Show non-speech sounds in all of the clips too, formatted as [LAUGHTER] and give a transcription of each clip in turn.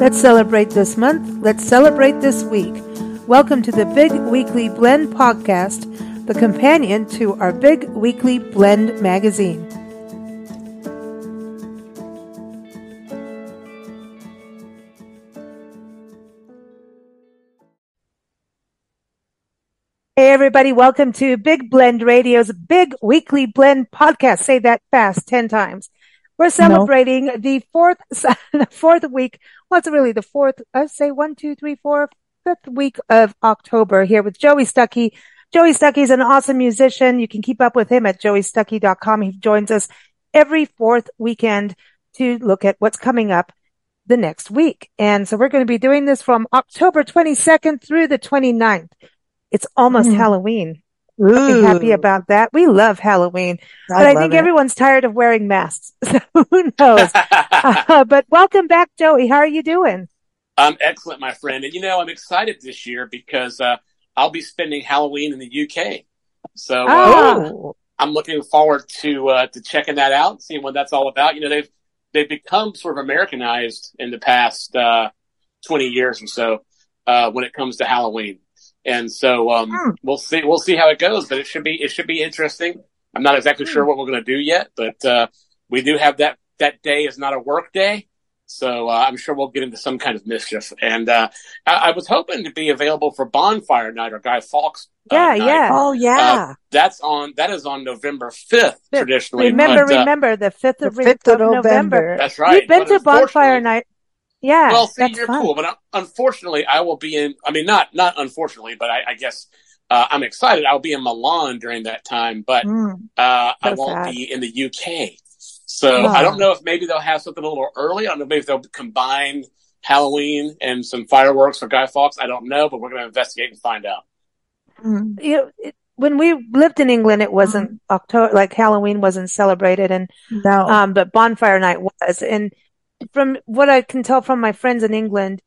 Let's celebrate this month. Let's celebrate this week. Welcome to the Big Weekly Blend podcast, the companion to our Big Weekly Blend magazine. Hey, everybody. Welcome to Big Blend Radio's Big Weekly Blend podcast. Say that fast 10 times. We're celebrating no. the fourth, [LAUGHS] the fourth week. Well, it's really the fourth, I say one, two, three, four, fifth week of October here with Joey Stuckey. Joey Stuckey is an awesome musician. You can keep up with him at joeystuckey.com. He joins us every fourth weekend to look at what's coming up the next week. And so we're going to be doing this from October 22nd through the 29th. It's almost mm. Halloween. Ooh. happy about that. We love Halloween, I but I think it. everyone's tired of wearing masks. [LAUGHS] So who knows? [LAUGHS] uh, but welcome back, Joey. How are you doing? I'm excellent, my friend. And you know, I'm excited this year because uh, I'll be spending Halloween in the UK. So uh, oh. I'm looking forward to uh, to checking that out, and seeing what that's all about. You know, they've they've become sort of Americanized in the past uh, 20 years or so uh, when it comes to Halloween. And so um, hmm. we'll see we'll see how it goes, but it should be it should be interesting. I'm not exactly sure hmm. what we're going to do yet, but uh, we do have that that day is not a work day, so uh, I'm sure we'll get into some kind of mischief. And uh, I, I, was hoping to be available for Bonfire Night or Guy Fawkes. Uh, yeah, night. yeah, oh yeah. Uh, that's on that is on November 5th traditionally. Remember, but, uh, remember the 5th of, 5th of, November. November. That's right. We've been to Bonfire Night yeah. Well, see, you're fun. cool, but uh, unfortunately, I will be in. I mean, not not unfortunately, but I, I guess uh, I'm excited. I'll be in Milan during that time, but mm, uh, I won't sad. be in the UK. So oh. I don't know if maybe they'll have something a little early. I don't know maybe they'll combine Halloween and some fireworks for Guy Fawkes. I don't know, but we're going to investigate and find out. Mm. You know, it, when we lived in England, it wasn't mm. October, like Halloween wasn't celebrated, and no, um, but Bonfire Night was, and from what I can tell from my friends in England,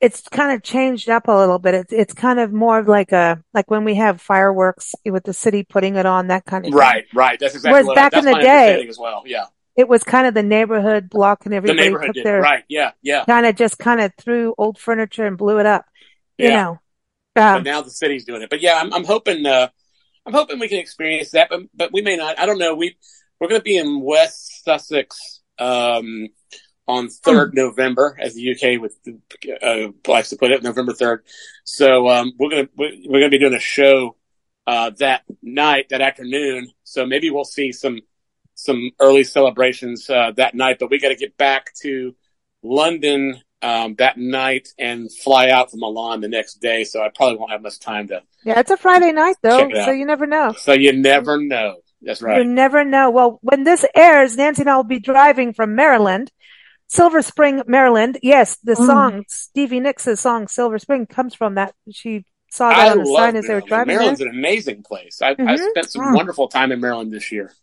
it's kind of changed up a little bit. It's it's kind of more of like a like when we have fireworks with the city putting it on that kind of right, thing. right. That's exactly. Whereas back I, in the day, as well, yeah, it was kind of the neighborhood block and everybody the neighborhood did. their right, yeah, yeah, kind of just kind of threw old furniture and blew it up, yeah. you know. Um, but now the city's doing it. But yeah, I'm, I'm hoping uh, I'm hoping we can experience that, but but we may not. I don't know. We we're going to be in West Sussex. Um, on 3rd November, as the UK with uh, likes to put it, November 3rd. So um, we're gonna we're gonna be doing a show uh, that night, that afternoon. So maybe we'll see some some early celebrations uh, that night. But we got to get back to London um, that night and fly out from Milan the next day. So I probably won't have much time to. Yeah, it's a Friday night though, so you never know. So you never know. That's right. You never know. Well, when this airs, Nancy and I will be driving from Maryland Silver Spring, Maryland. Yes, the mm. song Stevie Nicks' song "Silver Spring" comes from that. She saw that I on the sign as they were driving. Maryland's there. an amazing place. I, mm-hmm. I spent some mm. wonderful time in Maryland this year.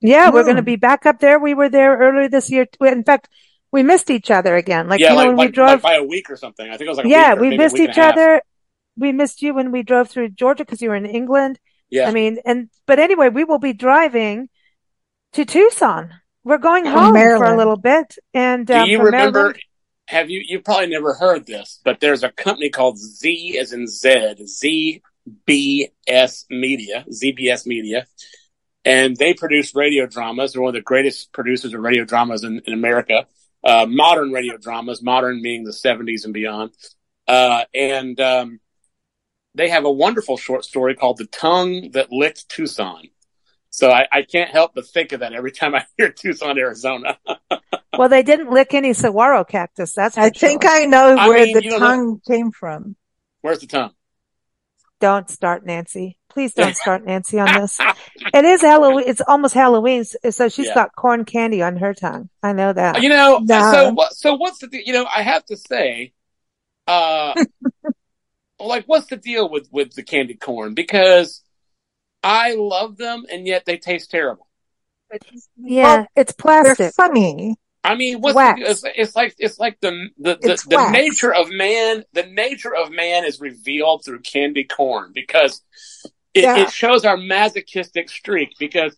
Yeah, mm. we're going to be back up there. We were there earlier this year. In fact, we missed each other again. Like yeah, you know, like, when like, we drove like by a week or something. I think it was like yeah, we missed each other. We missed you when we drove through Georgia because you were in England. Yeah, I mean, and but anyway, we will be driving to Tucson we're going home for a little bit. And do you remember? Maryland, have you? You probably never heard this, but there's a company called Z as in Z, ZBS Media, ZBS Media, and they produce radio dramas. They're one of the greatest producers of radio dramas in, in America. Uh, modern radio dramas, modern meaning the 70s and beyond. Uh, and um, they have a wonderful short story called "The Tongue That Licked Tucson." So I, I, can't help but think of that every time I hear Tucson, Arizona. [LAUGHS] well, they didn't lick any saguaro cactus. That's I sure. think I know I where mean, the tongue know. came from. Where's the tongue? Don't start, Nancy. Please don't [LAUGHS] start, Nancy, on this. it is Halloween. It's almost Halloween, so she's yeah. got corn candy on her tongue. I know that. You know. No. So what? So what's the? You know, I have to say, uh, [LAUGHS] like, what's the deal with with the candy corn? Because I love them, and yet they taste terrible. Yeah, well, it's plastic. They're funny. I mean, what's the, it's, it's, like it's like the the, the, the nature of man. The nature of man is revealed through candy corn because it, yeah. it shows our masochistic streak. Because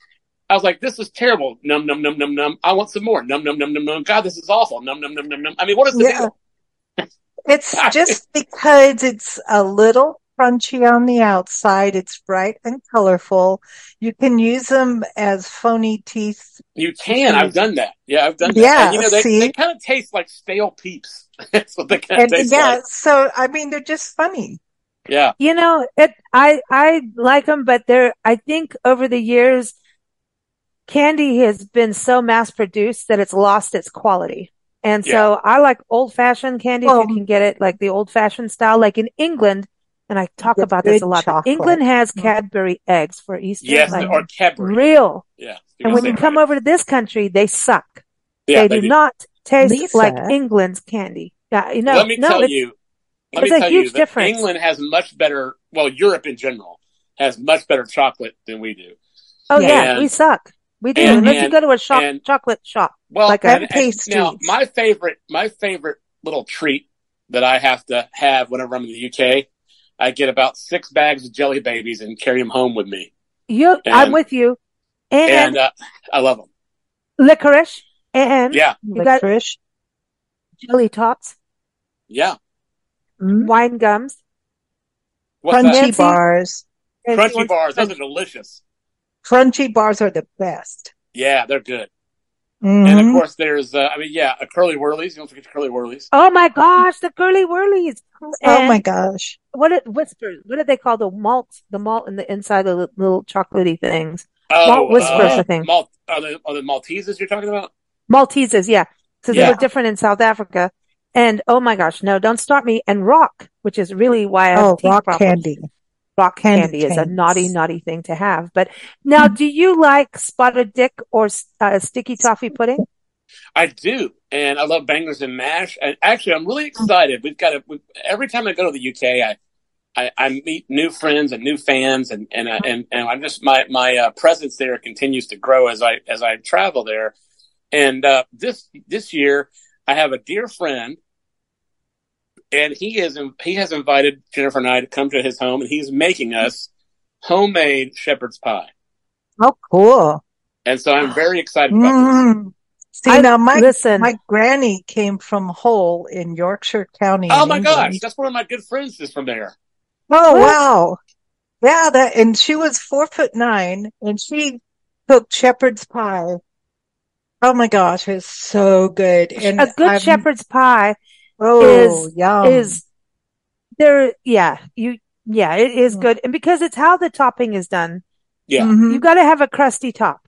I was like, this is terrible. Num num num num num. I want some more. Num num num num num. God, this is awful. Num num num num num. I mean, what is the yeah. deal? It's [LAUGHS] just because it's a little crunchy on the outside. It's bright and colorful. You can use them as phony teeth. You can. I've done that. Yeah, I've done that. Yeah, and, you know, they, see? they kind of taste like stale peeps. [LAUGHS] That's what they kind of And taste yeah, like. so I mean, they're just funny. Yeah. You know, it, I, I like them, but they're, I think over the years, candy has been so mass produced that it's lost its quality. And so I like old fashioned candy Well- you can get it like the old fashioned style, like in England. And I talk Get about this a lot. chocolate. England has Mm. Cadbury eggs for Easter. Yes, like, or Cadbury. real. Yeah. And when you come over to this country, they suck. yeah, they, do, do. not taste Lisa. like England's candy. Yeah, you know, Let me no, tell it's- you. Let it's me a tell huge you that difference. England has much better. Well, Europe in general has much better chocolate than we do. Oh yeah, And- we suck. We do. and- Unless you go to a shop, and- chocolate shop. Well, Like a and- and now my favorite, my favorite little treat that I have to have whenever I'm in the UK, I get about six bags of jelly babies and carry them home with me, You, I'm with you. And, and uh, I love them. licorice and Yeah, Licorice. jelly tots, yeah. Mm. wine gums. What's Crunchie that? Bars. Crunchie bars. Those are delicious. Crunchie bars are the best. Yeah, they're good. Mhm. And of course, there's. Uh, I mean, yeah, a Curly Wurlies. You don't forget the Curly Wurlies. Oh my gosh, the Curly Wurlies. oh my gosh. What it whispers? What do they call the malt? The malt in the inside of the little chocolatey things. Oh, Malt whispers, uh, I think. Malt, are, the, are the Maltesers you're talking about? Maltesers, yeah. So they Yeah. were different in South Africa. And oh my gosh, no, don't start me. And rock, which is really why I have Oh, rock problems. candy. Rock Candy candy, is a naughty, naughty thing to have. But now, do you like spotted dick or uh, sticky toffee pudding? I do, and I love bangers and mash. And actually, I'm really excited. We've got a, we, every time I go to the UK, I, I, I meet new friends and new fans, and and I- and and I'm just my my uh, presence there continues to grow as I as I travel there. And uh, this this year, I have a dear friend, and he is he has invited Jennifer and I to come to his home, and he's making us homemade shepherd's pie. Oh, cool. And so I'm very excited about this. Mm. See, I- now my, Listen, my granny came from Hull in Yorkshire County. Oh my England. gosh, that's one of my good friends is from there. Oh What? wow. Yeah, that and she was four foot nine and she cooked shepherd's pie. Oh my gosh, it's so good. And a good I'm- shepherd's pie oh, is- yum. is there. Yeah, you. Yeah, it is Mm. good, and because it's how the topping is done, Yeah. Mhm. you got to have a crusty top.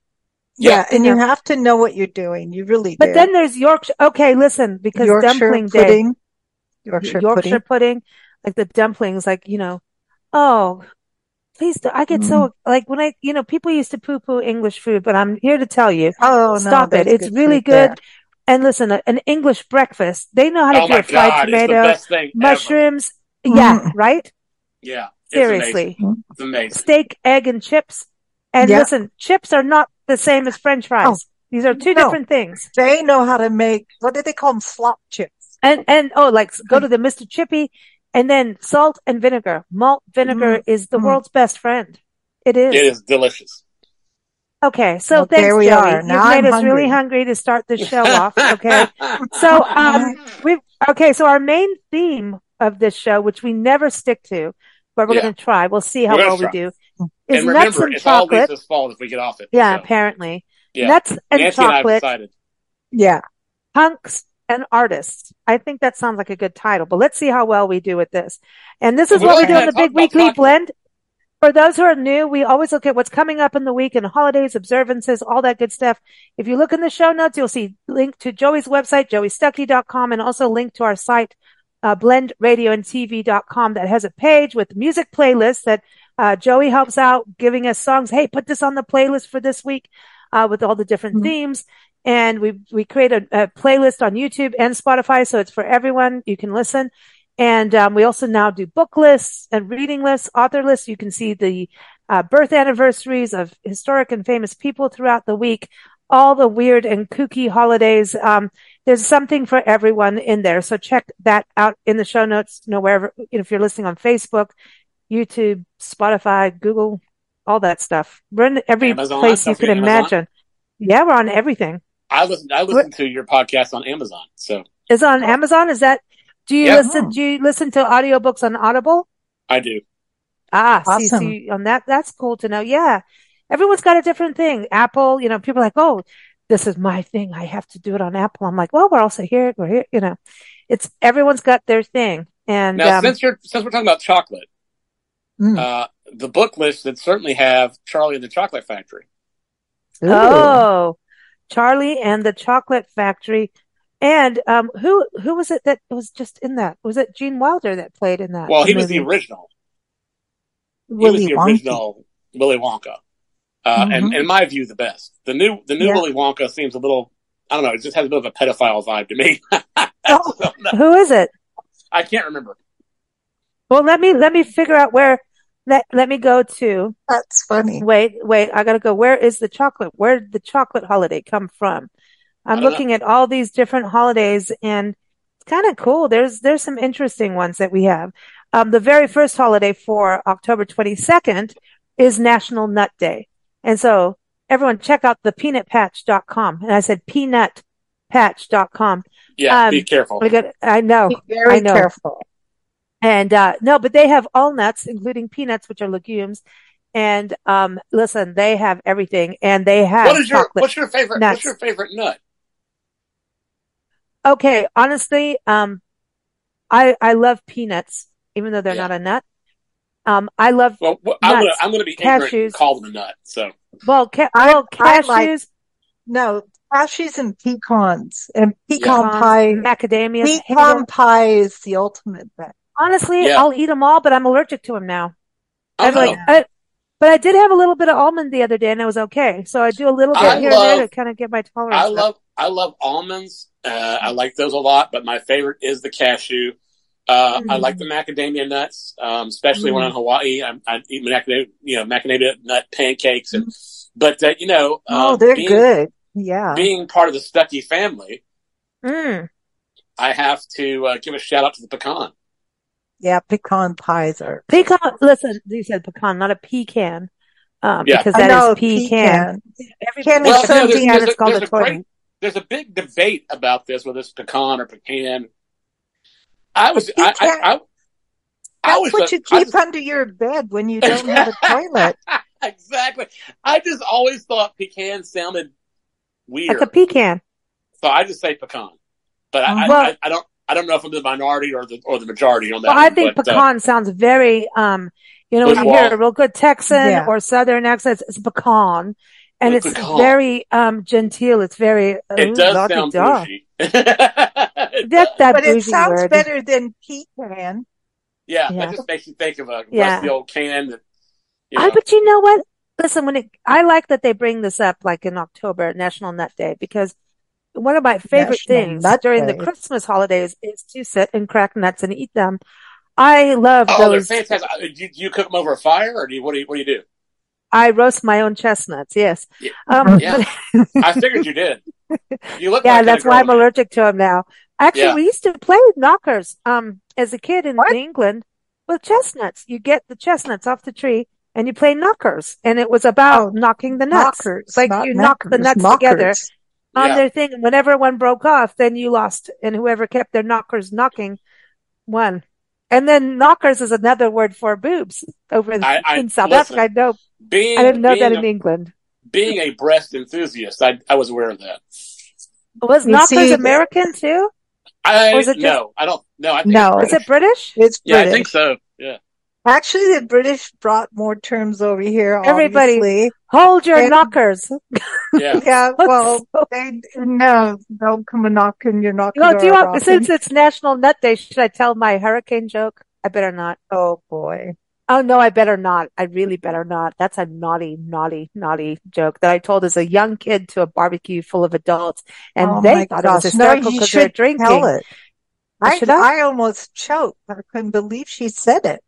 yeah, Yeah. and you have to know what you're doing. You really But do. then there's Yorkshire. Okay, listen, because Yorkshire dumpling day, pudding. Yorkshire, Yorkshire pudding. pudding, like the dumplings, like, you know, oh, please, do, I get so, like when I, you know, people used to poo poo English food, but I'm here to tell you, Oh no, stop it. there's It's really good. there. Good. And listen, an English breakfast, they know how to Oh do a fried god, it's tomato, best thing ever. mushrooms. Yeah, Mm. right? Yeah. It's amazing. Seriously. It's amazing. Steak, egg, and chips. And Yeah. listen, chips are not the same as French fries. Oh, These are two no. different things. They know how to make what do they call them? Slop chips. And and oh, like go to the Mr. Chippy, and then salt and vinegar. Malt vinegar is the mm. world's best friend. It is. It is delicious. Okay, so Well, thanks, there we Joey. are. You've made I'm us really hungry. hungry to start the [LAUGHS] show off. Okay, so um, [LAUGHS] we okay. So our main theme of this show, which we never stick to, but we're Yeah. going to try. We'll see how We're well we do. Is and nuts remember, and it's all chocolate. Lisa's fault if we get off it. Yeah, So, apparently. yeah. Nuts and Nancy and I chocolate, decided. Yeah. punks and artists. I think that sounds like a good title, but let's see how well we do with this. And this is We what we do to on the Big Weekly chocolate. Blend. For those who are new, we always look at what's coming up in the week and holidays, observances, all that good stuff. If you look in the show notes, you'll see link to Joey's website, joeystuckey.com, and also link to our site, uh, blendradioandtv.com that has a page with music playlists that, uh, Joey helps out giving us songs. Hey, put this on the playlist for this week, uh, with all the different Mhm. themes. And we, we create a, a playlist on YouTube and Spotify. So it's for everyone. You can listen. And um, we also now do book lists and reading lists, author lists. You can see the uh, birth anniversaries of historic and famous people throughout the week, all the weird and kooky holidays. Um, there's something for everyone in there. So check that out in the show notes. You know, wherever, if you're listening on Facebook, YouTube, Spotify, Google, all that stuff. We're in every Amazon, place you can imagine. Yeah, we're on everything. I listen. I listen to your podcast on Amazon. So Is on Amazon? Is that Do you yep. listen? Do you listen to audiobooks on Audible? I do. Ah, awesome. see, see, on that, that's cool to know. Yeah. Everyone's got a different thing. Apple, you know, people are like, oh, this is my thing. I have to do it on Apple. I'm like, well, we're also here. We're here. You know, it's everyone's got their thing. And now, um, since you're since we're talking about chocolate, mm. uh, the book list that certainly have Charlie and the Chocolate Factory. Ooh. Oh, Charlie and the Chocolate Factory. And um, who who was it that was just in that? Was it Gene Wilder that played in that? Well, he movie? was the original. Willy he was the Wonka. original Willy Wonka. Uh, mm-hmm. and in my view, the best. The new, the new yeah. Willy Wonka seems a little, I don't know, it just has a bit of a pedophile vibe to me. [LAUGHS] oh, who is it? I can't remember. Well, let me, let me figure out where, let, let me go to. That's funny. Wait, wait, I gotta go. Where is the chocolate? Where did the chocolate holiday come from? I'm looking know. at all these different holidays and it's kind of cool. There's, there's some interesting ones that we have. Um, the very first holiday for October 22nd is National Nut Day. And so everyone check out the peanutpatch.com. And I said peanutpatch.com. Yeah, um, be careful. Got, I know. Be very I know. careful. And, uh, no, but they have all nuts, including peanuts, which are legumes. And, um, listen, they have everything and they have what is your, what's your favorite, nuts. what's your favorite nut? Okay. Honestly, um, I, I love peanuts, even though they're yeah. not a nut. Um, I love. Well, well I'm gonna I'm gonna be cashews. and call them a nut. So well, ca- well cashews. Like, no, cashews and pecans and pecan yeah. pie, macadamia. Pecan pie is the ultimate bet. Honestly, yeah. I'll eat them all, but I'm allergic to them now. I'm like, I, but I did have a little bit of almond the other day, and it was okay. So I do a little bit I here love, and there to kind of get my tolerance. I love I love almonds. Uh, I like those a lot, but my favorite is the cashew. Uh, mm-hmm. I like the macadamia nuts, um, especially mm-hmm. when I'm in Hawaii. I, I eat macadamia, you know, macadamia nut pancakes, and mm-hmm. but uh, you know, oh, um, they're being, good. Yeah, being part of the Stuckey family, mm. I have to uh, give a shout out to the pecan. Yeah, pecan pies are pecan. Listen, you said pecan, not a pecan. Um, yeah. because that is pecan. pecan. Every pecan well, is so there's, there's, a, there's, a great, there's a big debate about this, whether it's pecan or pecan. I was, I, I, I, I, was what a, you keep was, under your bed when you don't have a [LAUGHS] toilet. exactly. I just always thought pecan sounded weird. Like a pecan. So I just say pecan, but I, well, I, I, don't, I don't know if I'm the minority or the or the majority on that. Well, one, I think but, uh, pecan uh, sounds very, um, you know, when you hear a real good Texan yeah. or Southern accent, it's pecan. And it's pecan. very um genteel. It's very uh, it does sound bougie. [LAUGHS] that, that but it sounds word. better than pecan. Yeah, yeah, that just makes you think of a yeah. rusty old can. That, you know. I, but you know what? Listen, when it, I like that they bring this up like in October, National Nut Day, because one of my favorite National things Nut during Day. the Christmas holidays is to sit and crack nuts and eat them. I love oh, those. they're fantastic. Uh, do you, do you cook them over a fire, or do you what do you what do you do? I roast my own chestnuts. Yes. Yeah. Um, [LAUGHS] yeah. I figured you did. [LAUGHS] You look. Yeah, like that's why I'm allergic to them now. Actually, yeah. we used to play knockers um, as a kid in what? England with chestnuts. You get the chestnuts off the tree and you play knockers, and it was about oh, knocking the nuts. Knockers, like you knock the nuts knockers. together on yeah. their thing, and whenever one broke off, then you lost, and whoever kept their knockers knocking won. And then knockers is another word for boobs over in, I, I, in South listen, Africa. I know. Being, I didn't know that a, in England. Being a breast enthusiast, I, I was aware of that. Was you knockers see, American too? I, or is it just, no, I don't. No, I no. Is it British? It's British. Yeah, I think so. Yeah. Actually, the British brought more terms over here. Everybody, obviously. hold your and, knockers. Yeah. [LAUGHS] yeah. [LAUGHS] Well, they no, don't come a knocking. You're not. No, do you want, since it's National Nut Day? Should I tell my hurricane joke? I better not. Oh boy. Oh no, I better not. I really better not. That's a naughty, naughty, naughty joke that I told as a young kid to a barbecue full of adults, and oh they thought gosh. it was hysterical because no, they're drinking. Tell it. I, I, I almost choked. I couldn't believe she said it.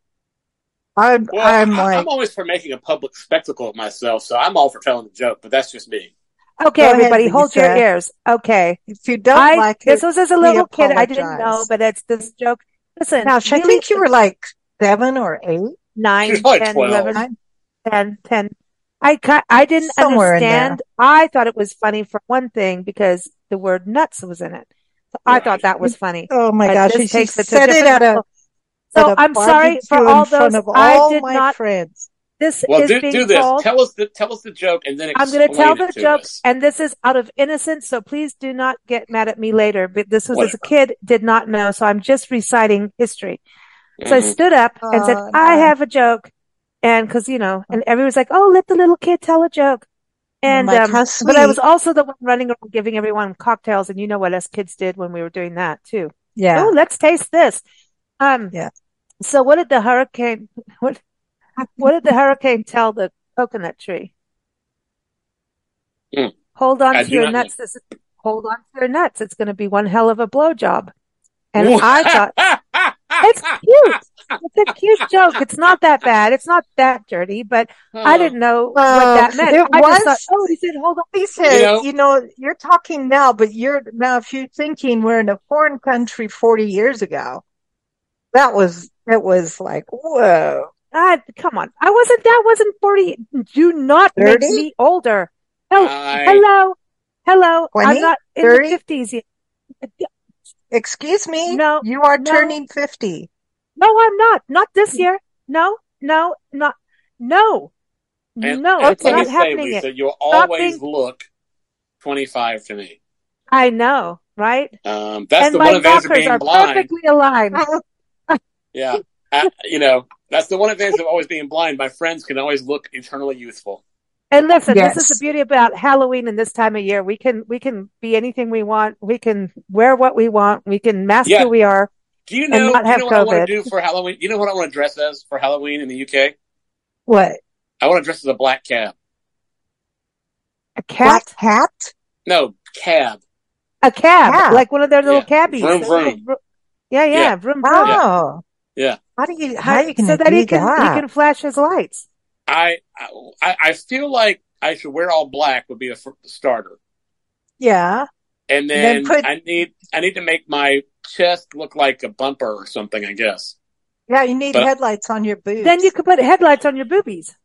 I'm, well, I'm I, like, I'm always for making a public spectacle of myself, so I'm all for telling the joke, but that's just me. Okay, Go everybody, ahead, hold your ears. Okay. If you don't I, like this was as a little kid. I didn't know, but it's this joke. Listen, now, really, I think you were like seven or eight nine, like 10, 11, 10, 10. I, I didn't Somewhere understand. I thought it was funny for one thing because the word nuts was in it. I thought that was funny. Oh my gosh, this she takes it to said it at different a. So at a I'm sorry for barbecue in all front those. of I did my not. friends. This Well, is do, being do this. told. Tell us the tell us the joke, and then I'm going to tell the joke, us. and this is out of innocence, so please do not get mad at me later. But this was as a kid, did not know, so I'm just reciting history. So I Mhm. stood up and said, Oh, I no. have a joke. And cause, you know, and everyone's like, Oh, let the little kid tell a joke. And, like, um, but I was also the one running around giving everyone cocktails. And you know what us kids did when we were doing that too. Yeah. Oh, let's taste this. Um, Yeah. So what did the hurricane, [LAUGHS] what, what did the hurricane tell the coconut tree? Hmm. Hold on I to your nuts. This is, hold on to your nuts. It's going to be one hell of a blowjob. And I thought, [LAUGHS] it's cute. It's a cute joke. It's not that bad. It's not that dirty, but I didn't know what Uh, that [LAUGHS] meant. it I just was- thought, oh, he said, hold on. He said, know- you know, you're talking now, but you're now if you're thinking we're in a foreign country 40 years ago, that was it was like whoa. Ah, come on. I wasn't, that wasn't 40. Do not make me older. Hel- I- hello. Hello. 20? I'm not in 30? the 50s yet. Excuse me, No, you are no. turning 50. No, I'm not. Not this year. No, no, not, no. And, no, and it's let me not say, happening Lisa, yet. you'll Stop always being- look 25 to me. I know, right? Um, that's and the my one advantage of knockers being are blind. perfectly aligned. [LAUGHS] Yeah. I, you know, that's the one advantage of always being blind. My friends can always look eternally youthful. And listen, this is the beauty about Halloween and this time of year. We can we can be anything we want. We can wear what we want. We can mask Yeah. who we are. Do you And know, not do you know what I want to do for Halloween? You know what I want to dress as for Halloween in the UK? What? I want to dress as a black cab. A cat, Black hat? No, cab. a cab, Yeah. like one of their little Yeah. cabbies. Vroom, vroom. Yeah, yeah, Yeah. vroom oh. vroom. Oh. Yeah. How do you how are you so that he can that? he can flash his lights. I, I I feel like I should wear all black would be a f- starter, Yeah. and Then then, put- I need I need to make my chest look like a bumper or something. I guess. Yeah, you need But- headlights on your boobs. Then you could put headlights on your boobies.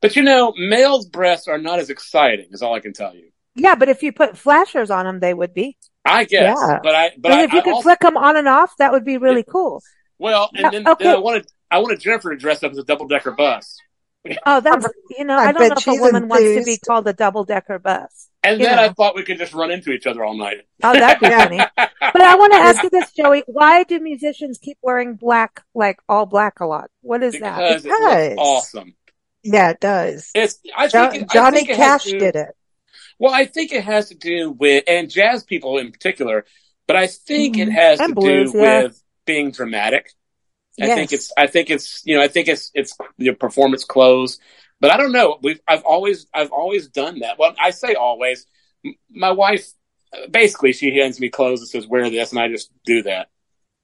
But you know, males' breasts are not as exciting. Is all I can tell you. Yeah, but if you put flashers on them, they would be. I guess, Yeah. but I but and I, if you I could also, flick them on and off, that would be really cool. Well, and then, okay. then I wanted I wanted Jennifer to dress up as a double decker bus, [LAUGHS] Oh, that's you know, I I, don't know if a she's woman wants to be called a double decker bus. and then know. I thought we could just run into each other all night. Oh, that'd be funny. [LAUGHS] But I want to ask you this, Joey. Why do musicians keep wearing black, like all black a lot? What is that? because it Because- looks awesome. yeah, it does. It's I Jo- think it- I Johnny think it has Cash to- did it. Well, I think it has to do with and jazz people in particular, but I think it Mhm. has And to blues, do yeah. with being dramatic. I Yes. think it's I think it's you know I think it's it's your performance clothes, but I don't know. We've I've always I've always done that. Well, I say always. My wife basically she hands me clothes and says wear this, and I just do that.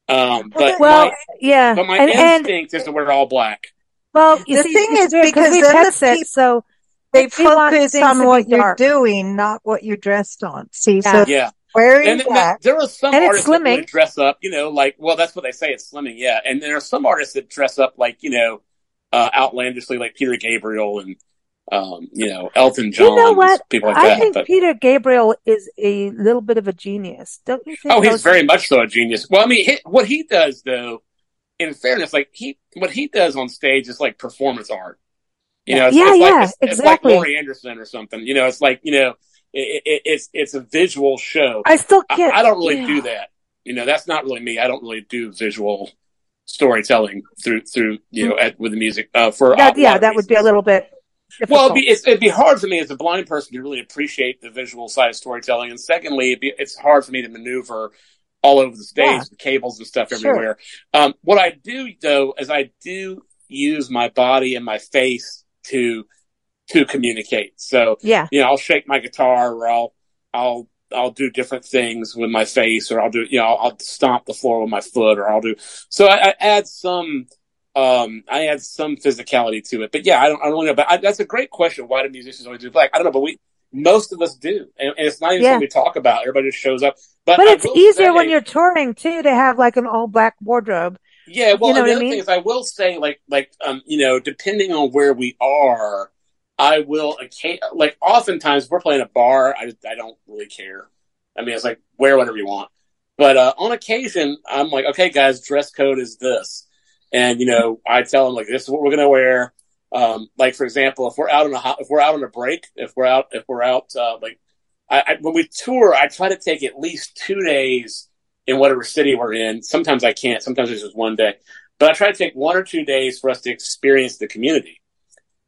Um, but well, my, yeah. but my and, and instinct is to wear all black. well, you The see, thing is because we then the test it, so They focus on to be what you're dark. doing, not what you're dressed on. See, Yeah. so Yeah, wearing and, black. there are some And artists that dress up, you know, like well, that's what they say. It's slimming, yeah. And there are some artists that dress up like you know, uh, outlandishly, like Peter Gabriel and um, you know Elton John, You know what? people like I that. think But Peter Gabriel is a little bit of a genius, don't you think? oh, he's very much so a genius. Well, I mean, he, what he does though, in fairness, like he what he does on stage is like performance art. You know, it's, Yeah, it's yeah, like, it's, exactly. It's like Laurie Anderson or something. You know, it's like you know, it, it, it's it's a visual show. I still can't. I don't really yeah. do that. You know, that's not really me. I don't really do visual storytelling through through you know at, with the music uh, for That, yeah, that would be a little bit. Difficult. Well, it'd be, it's, it'd be hard for me as a blind person to really appreciate the visual side of storytelling, and secondly, it'd be, it's hard for me to maneuver all over the stage, Yeah. the cables and stuff Sure. everywhere. Um, what I do though is I do use my body and my face to to communicate. So yeah, you know, I'll shake my guitar or I'll, I'll, I'll do different things with my face or I'll do, you know, I'll, I'll stomp the floor with my foot or I'll do, so I, I add some, um, I add some physicality to it. But yeah, I don't, I don't know. But I, that's a great question. Why do musicians always do black? I don't know, but we, most of us do. And, and it's not even Yeah. something we talk about. Everybody just shows up. But, but it's easier say- when you're touring too to have like an all black wardrobe. Yeah, well, You know the what I other mean? thing is, I will say, like, like, um, you know, depending on where we are, I will, like, oftentimes if we're playing a bar. I, I don't really care. I mean, it's like wear whatever you want. But uh, on occasion, I'm like, okay, guys, dress code is this, and you know, I tell them like, this is what we're gonna wear. Um, like for example, if we're out on a if we're out on a break, if we're out if we're out uh, like I, I, when we tour, I try to take at least two days in whatever city we're in. Sometimes I can't. Sometimes it's just one day, but I try to take one or two days for us to experience the community.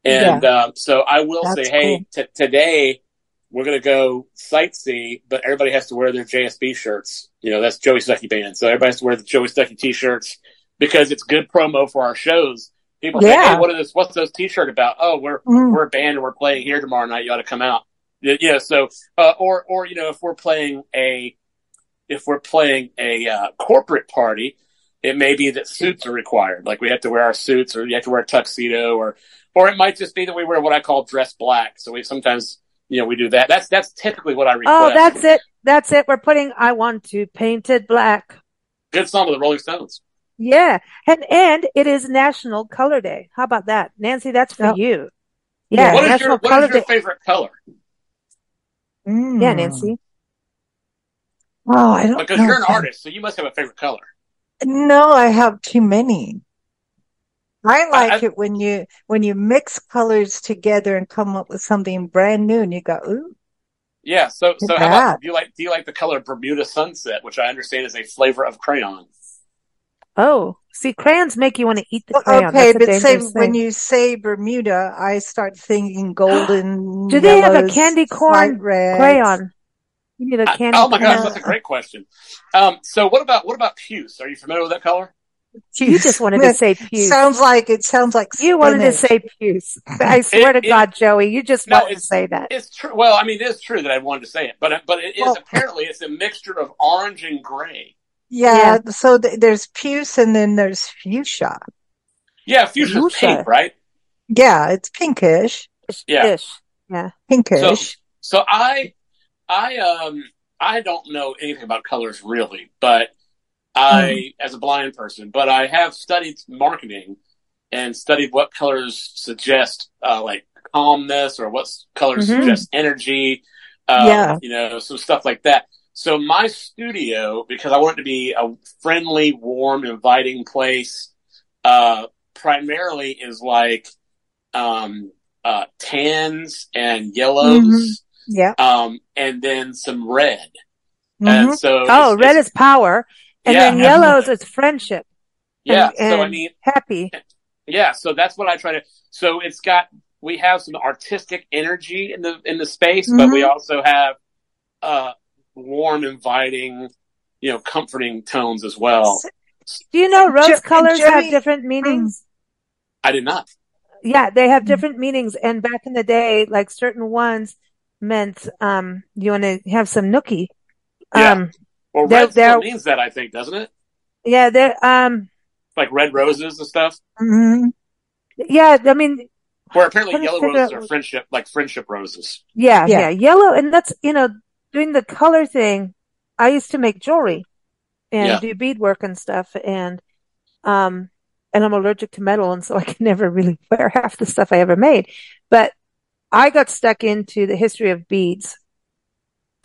And yeah. um, so I will That's say, cool. hey, t- today we're going to go sightsee, but everybody has to wear their JSB shirts. You know, that's Joey Stuckey band. So everybody has to wear the Joey Stuckey t-shirts because it's good promo for our shows People yeah. say, "Hey, what is this? What's those T-shirt about?" Oh, we're mm. we're a band and we're playing here tomorrow night. You ought to come out. Yeah. So, uh, or or you know, if we're playing a if we're playing a uh, corporate party, it may be that suits are required. Like we have to wear our suits, or you have to wear a tuxedo, or or it might just be that we wear what I call dress black. So we sometimes you know we do that. That's that's typically what I request. Oh, that's it. That's it. We're putting "I want to painted black." Good song of the Rolling Stones. Yeah. And, and it is National Color Day. How about that? Nancy, that's for you. Yeah. What is National your, what Color is your favorite color? Mm. Yeah, Nancy. Oh, I don't Because know. you're an artist, so you must have a favorite color. No, I have too many. I like I, I, it when you when you mix colors together and come up with something brand new, and you go, "Ooh." Yeah. So, so how about, do you like do you like the color Bermuda Sunset, which I understand is a flavor of crayon? Oh, see, crayons make you want to eat the crayon. Okay, but say when you say Bermuda, I start thinking [GASPS] golden. Do they have a candy corn crayon? You need a candy. oh my gosh, that's a great question. Um, so what about what about puce? Are you familiar with that color? Puce. You just wanted to say puce. Sounds like it sounds like you wanted to say puce. [LAUGHS] I swear it, to God, Joey, you just no, wanted to say that. It's true. Well, I mean, it is true that I wanted to say it, but but it is well, apparently it's a mixture of orange and gray. Yeah, yeah. so th- there's puce and then there's fuchsia. Yeah, fuchsia pink, right? Yeah, it's pinkish. Yeah, yeah, pinkish. So, so I, I um, I don't know anything about colors really, but I, mm. as a blind person, but I have studied marketing and studied what colors suggest, uh, like calmness or what colors mm-hmm. suggest energy. Um, yeah, you know, some stuff like that. So my studio, because I want it to be a friendly, warm, inviting place, uh, primarily is like, um, uh, tans and yellows. Mm-hmm. Yeah. Um, and then some red. Mm-hmm. And so, oh, red is power. And yeah, then yellows [LAUGHS] is friendship. Yeah. And, so I mean, happy. Yeah. So that's what I try to, so it's got, we have some artistic energy in the, in the space, mm-hmm. but we mm-hmm. also have, uh, warm, inviting, you know, comforting tones as well. Do you know rose colors have different meanings? I did not. Yeah, they have different meanings. And back in the day, like certain ones meant, um, you want to have some nookie. Yeah. Um, well, red still means that, I think, doesn't it? Yeah, they're, um, like red roses and stuff. Mm-hmm. Yeah, I mean, where apparently yellow roses are friendship, like friendship roses. Yeah, yeah, yeah, yellow, and that's you know doing the color thing, I used to make jewelry and yeah. do beadwork and stuff. And, um, and I'm allergic to metal. And so I can [LAUGHS] never really wear half the stuff I ever made. But I got stuck into the history of beads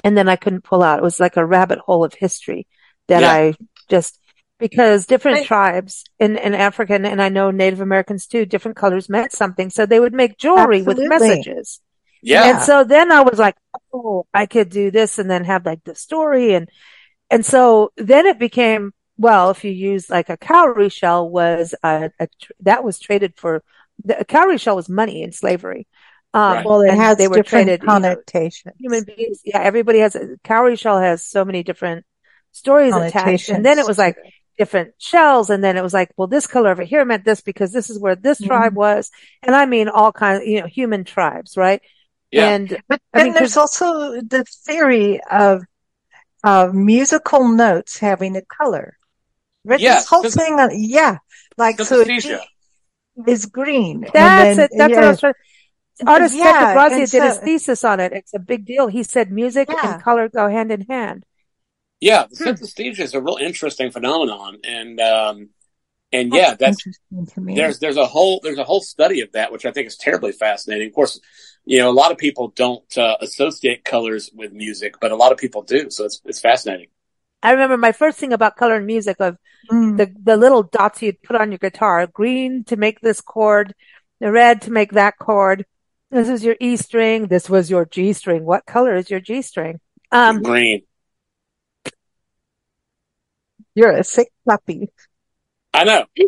and then I couldn't pull out. It was like a rabbit hole of history that yeah. I just, because different I, tribes in, in Africa and, and, I know Native Americans too, different colors meant something. So they would make jewelry absolutely. with messages. Yeah. And so then I was like, oh, I could do this and then have like the story. And, and so then it became, well, if you use like a cowrie shell was a, a that was traded for, the cowrie shell was money in slavery. Um, right. well, it has they were traded connotations. You know, human beings. Yeah. Everybody has a cowrie shell has so many different stories attached. And then it was like, different shells. And then it was like, well, this color over here meant this because this is where this mm-hmm. tribe was. And I mean, all kinds, you know, human tribes, right? Yeah. And but then I mean, there's also the theory of of musical notes having a color. Yeah, this whole thing, on, yeah, like so is green. That's then, it. That's yeah. what I was trying. Artist yeah, Brazia did so, his thesis on it. It's a big deal. He said music yeah. and color go hand in hand. Yeah, the hmm. synesthesia is a real interesting phenomenon, and um, and yeah, that's, that's there's there's a whole there's a whole study of that, which I think is terribly fascinating. Of course, you know, a lot of people don't uh, associate colors with music, but a lot of people do. So it's it's fascinating. I remember my first thing about color and music of mm. the, the little dots you'd put on your guitar, green to make this chord, the red to make that chord. This is your E string. This was your G string. What color is your G string? Um, green. You're a sick puppy. I know. [LAUGHS]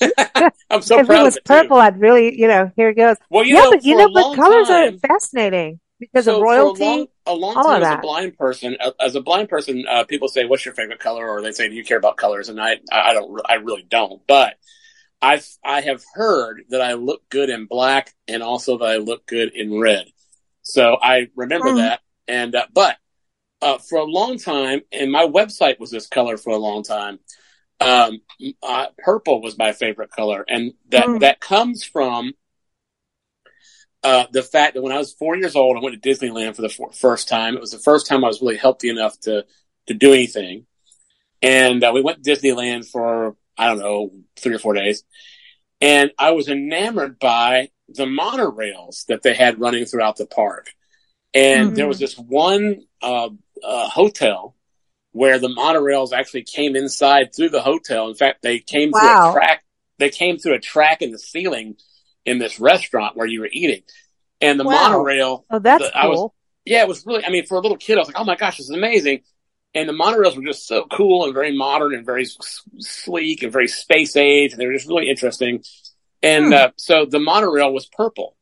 [LAUGHS] I'm so if proud it was purple, I'd really, you know, here it goes. Well, you yeah, know, but you know, but colors time, are fascinating because so of royalty. a long, a long all time of as a blind person, as a blind person, uh, people say, "What's your favorite color?" Or they say, "Do you care about colors?" And I, I don't, I really don't. But I, I have heard that I look good in black, and also that I look good in red. So I remember Mm. that. And uh, but uh, for a long time, and my website was this color for a long time. Um, uh, purple was my favorite color, and that Mm. that comes from uh, the fact that when I was four years old, I went to Disneyland for the f- first time. It was the first time I was really healthy enough to to do anything, and uh, we went to Disneyland for I don't know three or four days, and I was enamored by the monorails that they had running throughout the park. And Mhm. there was this one uh, uh, hotel where the monorails actually came inside through the hotel. In fact, they came through a track. They came through a track in the ceiling in this restaurant where you were eating. And the Wow. monorail, Oh, that's the- I was- cool. yeah, it was really. I mean, for a little kid, I was like, "Oh my gosh, this is amazing!" And the monorails were just so cool and very modern and very sleek and very space age, and they were just really interesting. And Hmm. uh, so the monorail was purple,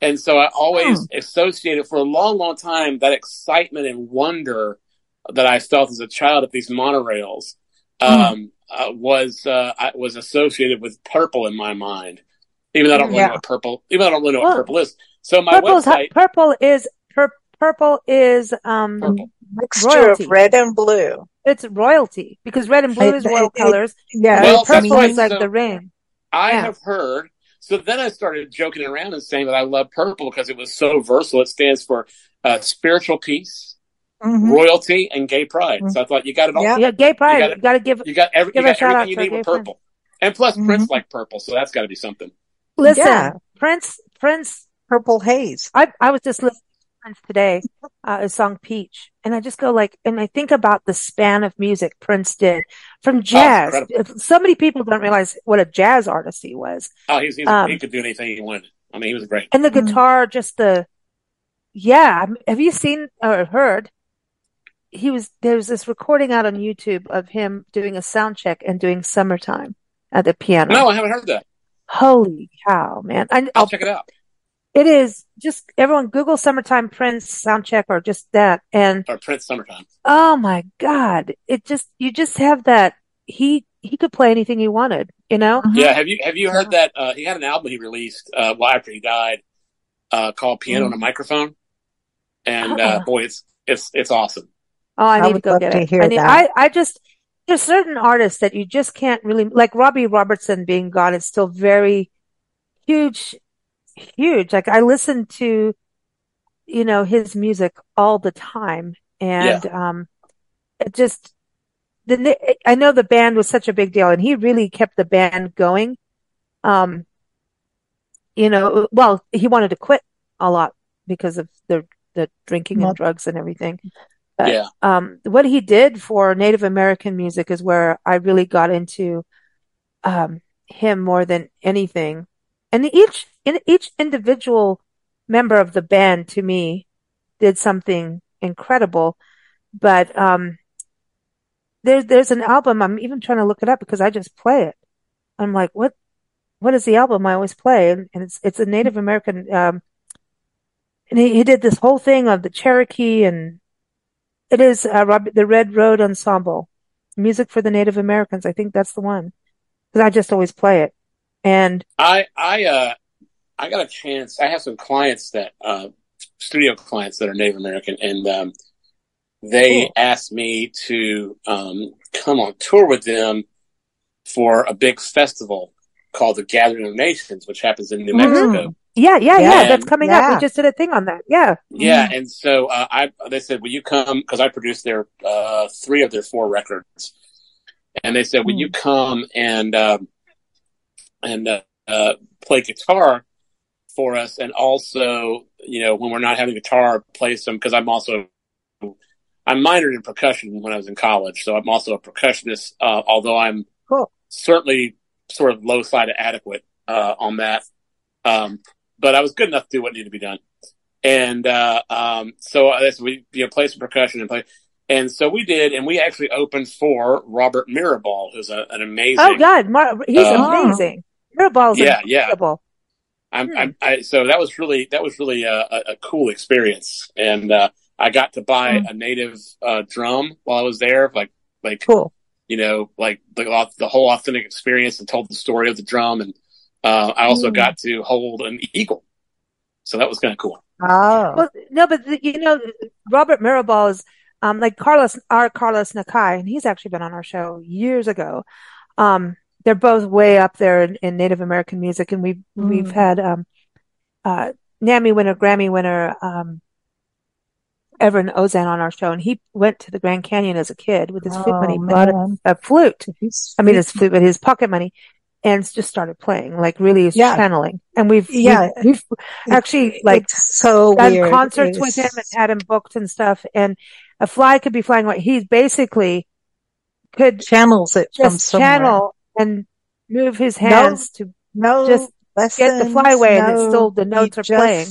and so I always Hmm. associated for a long, long time that excitement and wonder that I felt as a child at these monorails um, uh, was uh, was associated with purple in my mind. Even though I don't really Yeah. know what purple, even though I don't really know Well, what purple is. So my Purple's, website, purple is purple is um Purple. Mixture Royalty. of red and blue. it's royalty because red and blue is royal it- it- colors. Yeah. Well, purple that's is like So- the rain. I Yeah. have heard. So then I started joking around and saying that I love purple because it was so versatile. It stands for uh, spiritual peace, Mhm. royalty, and gay pride. So I thought you got it all. Yeah. Yeah, gay pride. You You gotta- give. You got every, Give you got everything you to our need with gay friends. purple. And plus, Mhm. Prince liked purple, so that's got to be something. Listen, Yeah. Prince. Prince. Purple haze. I I was just listening to today, uh, a song Peach, and I just go like, and I think about the span of music Prince did from jazz. incredible. so many people don't realize what a jazz artist he was, Oh, he's, he's Um, he could do anything he wanted. I mean, he was great. and the Mhm. guitar, just the yeah. Have you seen or heard? He was there was this recording out on YouTube of him doing a sound check and doing "Summertime" at the piano. No, I haven't heard that. Holy cow, man! I, I'll check it out. It is just everyone Google "Summertime Prince" sound check or just that, and Or Prince Summertime. oh my God, it just you just have that he he could play anything he wanted, you know. Mhm. Yeah, have you have you heard that? Uh, he had an album he released uh, well after he died, uh, called "Piano on a Microphone," and uh, Uh-uh. boy, it's it's it's awesome. Oh, I I need to go love get to it. hear I need, that. I I just there's certain artists that you just can't really like Robbie Robertson being gone is still very huge, huge. Like I listen to, you know, his music all the time, and um, it just the I know the band was such a big deal, and he really kept the band going. Um, you know, well, he wanted to quit a lot because of the the drinking and drugs and everything. But, Yeah. um, what he did for Native American music is where I really got into um, him more than anything. And each in each individual member of the band to me did something incredible. But um, there's there's an album I'm even trying to look it up because I just play it. I'm like, what what is the album I always play? And, and it's it's a Native American um, and he, he did this whole thing of the Cherokee and it is uh, Rob, the Red Road Ensemble, music for the Native Americans. I think that's the one because I just always play it. And I I uh I got a chance. I have some clients that uh studio clients that are Native American, and um, they Cool. asked me to um come on tour with them for a big festival called the Gathering of Nations, which happens in New Mhm. Mexico. yeah, yeah, yeah, Yeah. that's coming up. We just did a thing on that. Yeah. Yeah, and so uh, I they said, "Will you come?" Because I produced their uh, three of their four records, and they said, "Will you come and um, and uh, uh, play guitar for us, and also, you know, when we're not having guitar, play some because I'm also I minored in percussion when I was in college, so I'm also a percussionist. Uh, although I'm cool. certainly sort of low side of adequate uh, on that, um, but I was good enough to do what needed to be done. And uh, um, so we you know play some percussion and play. And so we did, and we actually opened for Robert Mirabal, who's a, an amazing. Oh God, Mar- he's uh, amazing. Mirabal's yeah, incredible. yeah. I'm, hmm. I'm, I, so that was really that was really a, a, a cool experience, and uh, I got to buy hmm. a native uh, drum while I was there, like like cool. you know, like the, the whole authentic experience, and told the story of the drum, and uh, I also hmm. got to hold an eagle, so that was kind of cool. Oh, well, no, but the, you know, Robert Mirabal is um, like Carlos, our Carlos Nakai, and he's actually been on our show years ago. Um, they're both way up there in, in Native American music, and we've mm. we've had um, uh, NAMMY winner, Grammy winner, um, Evren Ozan on our show, and he went to the Grand Canyon as a kid with his oh, flute money, bought a, a flute. I mean, his flute, but his pocket money, and just started playing, like really yeah. channeling. And we've, yeah, we've, we've actually like so done weird. concerts with him and had him booked and stuff. And a fly could be flying what he's basically could channels it just channel and move his hands no, to no just lessons, get the flyway no, and it's still the notes are just, playing.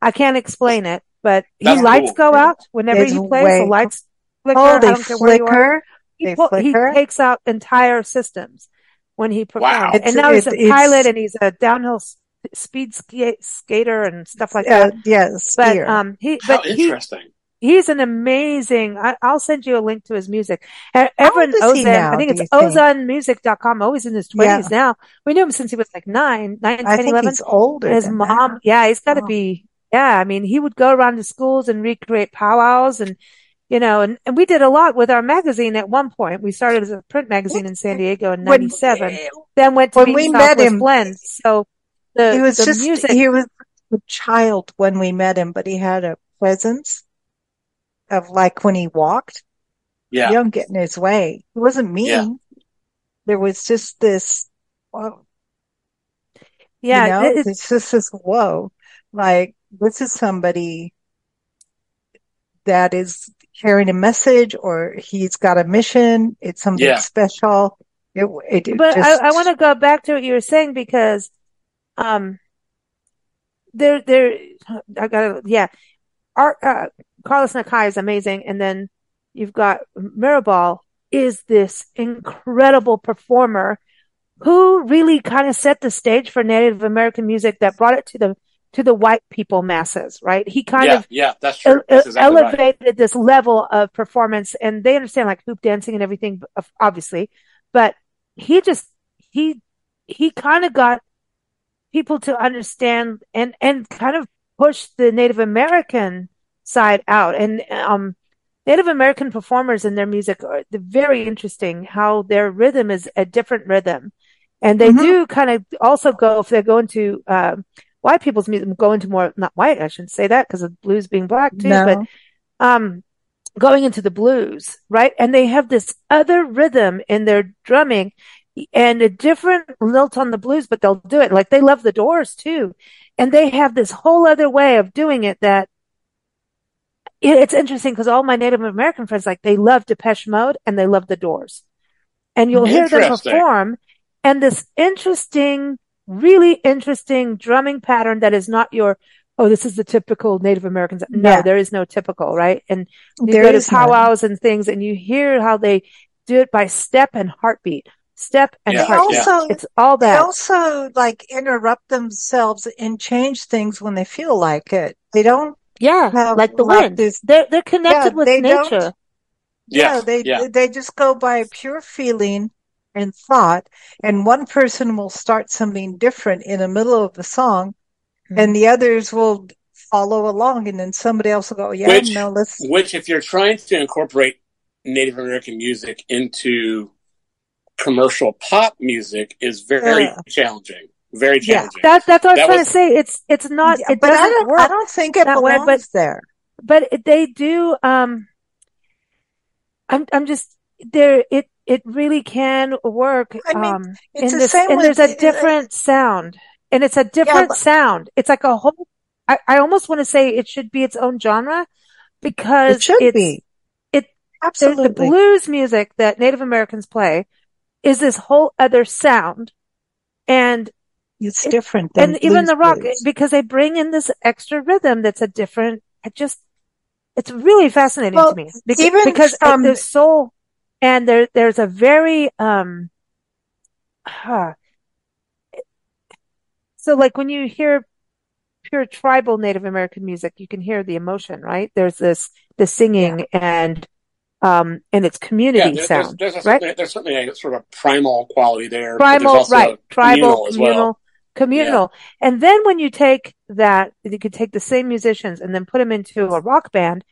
I can't explain it, but his lights cool. go out whenever he plays. Way. The lights flicker. Oh, they flicker. He, flicker. he takes out entire systems when he performs. Wow. And now he's a pilot and he's a downhill speed skater and stuff like that. Uh, yes. But, um, he, How but interesting. He, He's an amazing. I, will send you a link to his music. Evren Ozan, now, I think it's ozanmusic.com. Oh, he's in his twenties yeah. now. We knew him since he was like nine, nine, 10, I think 11. He's older. His mom, that. yeah, he's got to oh. be. Yeah, I mean, he would go around to schools and recreate powwows and you know, and, and we did a lot with our magazine at one point. We started as a print magazine in San Diego in '97, eh, then went to when we met him, Blend. So the, he was just music, he was a child when we met him, but he had a presence of like when he walked. Yeah, you don't get in his way. He wasn't mean. Yeah. There was just this. Whoa. Yeah, you know, it's, it's just this whoa. Like this is somebody that is carrying a message or he's got a mission. It's something yeah. special. It, it, it but just... I, I want to go back to what you were saying because, um, there, there, I gotta, yeah, our, uh, Carlos Nakai is amazing. And then you've got Mirabal is this incredible performer who really kind of set the stage for Native American music that brought it to the to the white people masses, right? He kind yeah, of yeah, that's true. That's exactly elevated right. this level of performance, and they understand like hoop dancing and everything, obviously, but he just he he kind of got people to understand and and kind of push the Native American side out, and um. Native American performers and their music are very interesting how their rhythm is a different rhythm. And they mm-hmm. do kind of also go, if they go into, uh, white people's music go into more not white i shouldn't say that because of blues being black too no. but um going into the blues right and they have this other rhythm in their drumming and a different lilt on the blues but they'll do it like they love the doors too and they have this whole other way of doing it that it's interesting because all my native american friends like they love depeche mode and they love the doors and you'll hear them perform and this interesting really interesting drumming pattern that is not your oh, this is the typical Native Americans. No, yeah. there is no typical, right? And you there go to powwows none. and things and you hear how they do it by step and heartbeat. Step and yeah. heartbeat. Also, it's all that. They also like interrupt themselves and change things when they feel like it. They don't. Yeah, like the wind. This, they're they're connected yeah, with nature. Yeah, they they just go by pure feeling and thought, and one person will start something different in the middle of the song, mm-hmm. and the others will follow along, and then somebody else will go, "Yeah, which, no, let's." Which, if you're trying to incorporate Native American music into commercial pop music, is very yeah. challenging. Very challenging. Yeah, that, that's what I was trying was, to say. It's it's not. Yeah, it but I don't. Work I don't think it belongs way, but, there. But they do. Um, I'm I'm just there. It it really can work. I mean, um, it's the this, same and with, there's a different uh, sound and it's a different yeah, but, sound. It's like a whole, I, I almost want to say it should be its own genre because it should it's, be. Absolutely. The, the blues music that Native Americans play is this whole other sound. And it's it, different and even the rock blues. because they bring in this extra rhythm that's a different it just it's really fascinating well, to me because, even because from, there's soul and there there's a very um huh, so like when you hear pure tribal Native American music, you can hear the emotion, right? There's this the singing yeah. and um, and its community yeah, there, sound. There's, there's, right? there's certainly a sort of primal quality there. Primal, right? Tribal, communal, well. Communal. Yeah. And then when you take that, you could take the same musicians and then put them into a rock band.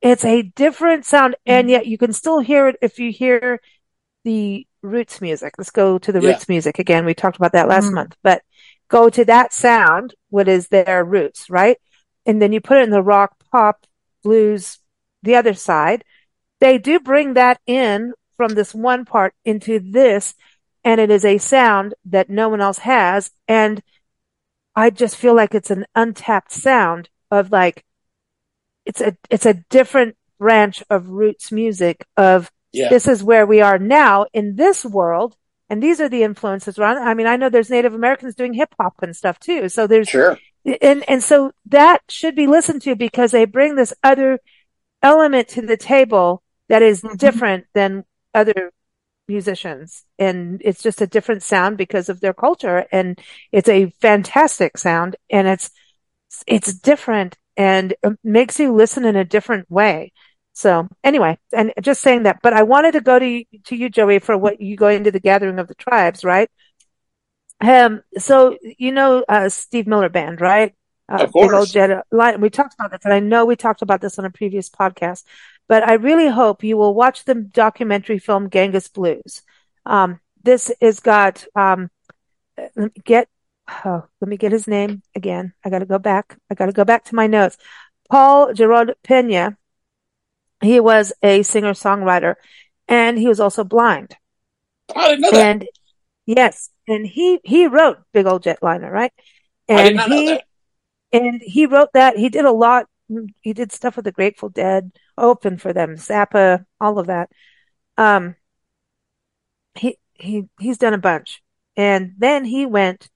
It's a different sound, mm-hmm. and yet you can still hear it if you hear the roots music. Let's go to the yeah. roots music again. We talked about that last mm-hmm. month, but go to that sound, what is their roots, right? And then you put it in the rock, pop, blues, the other side they do bring that in from this one part into this, and it is a sound that no one else has. And I just feel like it's an untapped sound of like, it's a, it's a different branch of roots music of yeah. this is where we are now in this world. And these are the influences around. I mean, I know there's Native Americans doing hip hop and stuff too. So there's, sure. and, and so that should be listened to because they bring this other element to the table that is mm-hmm. different than other musicians. And it's just a different sound because of their culture. And it's a fantastic sound. And it's it's different and it makes you listen in a different way. So anyway and just saying that but i wanted to go to to you joey for what you go into the gathering of the tribes right? Um so you know uh steve miller band right? Uh, of course. Jet, we talked about this, and I know we talked about this on a previous podcast. But I really hope you will watch the documentary film Genghis Blues. Um, this has got, um, let me get, oh, let me get his name again. I got to go back. I got to go back to my notes. Paul Gerard Pena. He was a singer songwriter and he was also blind. I didn't know that. And yes, and he, he wrote Big Old Jetliner, right? And I did not he. And he wrote that. He did a lot. He did stuff with the Grateful Dead open for them, Zappa, all of that. Um, he, he, he's done a bunch. And then he went,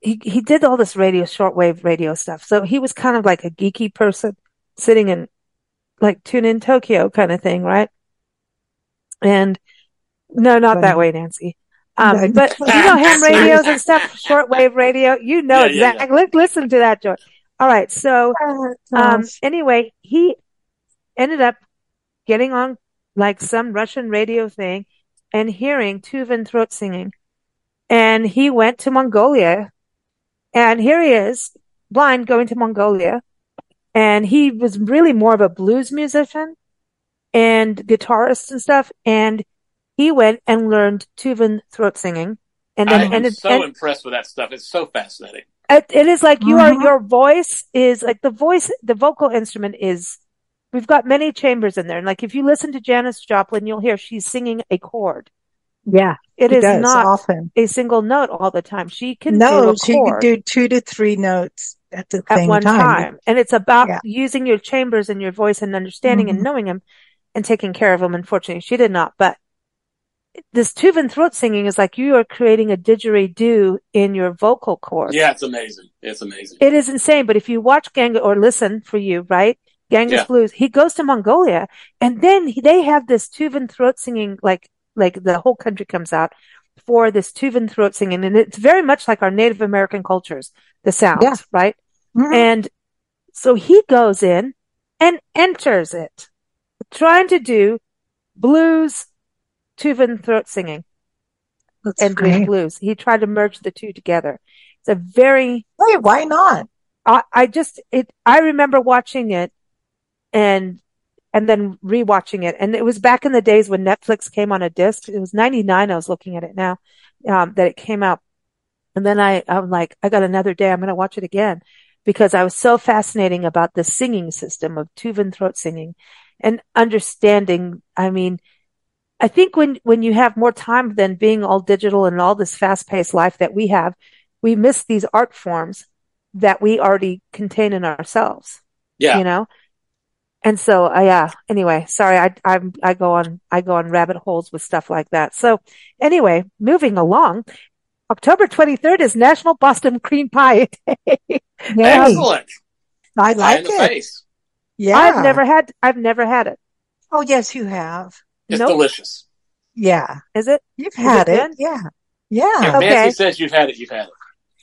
he, he did all this radio, shortwave radio stuff. So he was kind of like a geeky person sitting in like tune in Tokyo kind of thing, right? And no, not right. that way, Nancy. Um, but you know [LAUGHS] ham radios and stuff, shortwave radio. You know yeah, exactly. Yeah, yeah. Listen to that, George. All right. So, oh, um, anyway, he ended up getting on like some Russian radio thing and hearing Tuvan throat singing. And he went to Mongolia and here he is blind going to Mongolia. And he was really more of a blues musician and guitarist and stuff. And he went and learned Tuvan throat singing. And then I'm so and, impressed with that stuff. It's so fascinating it, it is like you are, mm-hmm. your voice is like the voice, the vocal instrument is, we've got many chambers in there. And like if you listen to Janis Joplin, you'll hear she's singing a chord. Yeah. It is not often a single note all the time. She can no, she can do two to three notes at the at one time. time. And it's about yeah. using your chambers and your voice and understanding mm-hmm. and knowing them and taking care of them. Unfortunately, she did not, but this Tuvan throat singing is like you are creating a didgeridoo in your vocal cords. Yeah, it's amazing. It's amazing. It is insane. But if you watch Gang or listen for you, right? Genghis yeah. Blues, he goes to Mongolia and then he, they have this Tuvan throat singing, like, like the whole country comes out for this Tuvan throat singing. And it's very much like our Native American cultures, the sounds, yeah. right? Mm-hmm. And so he goes in and enters it, trying to do blues Tuvan throat singing That's and doing blues. He tried to merge the two together. It's a very wait. Why not? I, I just it. I remember watching it, and and then rewatching it, and it was back in the days when Netflix came on a disc. It was ninety nine. I was looking at it now um, that it came out, and then I I'm like I got another day. I'm going to watch it again because I was so fascinating about the singing system of Tuvan throat singing and understanding. I mean I think when, when you have more time than being all digital and all this fast paced life that we have, we miss these art forms that we already contain in ourselves. Yeah. You know? and so, uh, yeah, anyway, sorry, I, I, I go on, I go on rabbit holes with stuff like that. So anyway, moving along, October 23rd is National Boston Cream Pie [LAUGHS] Day. Excellent. I like it. Face. Yeah. I've never had, I've never had it. Oh, yes, you have. It's nope. delicious. Yeah. Is it? You've had it. it. Yeah. Yeah. If okay. Nancy says you've had it, you've had it.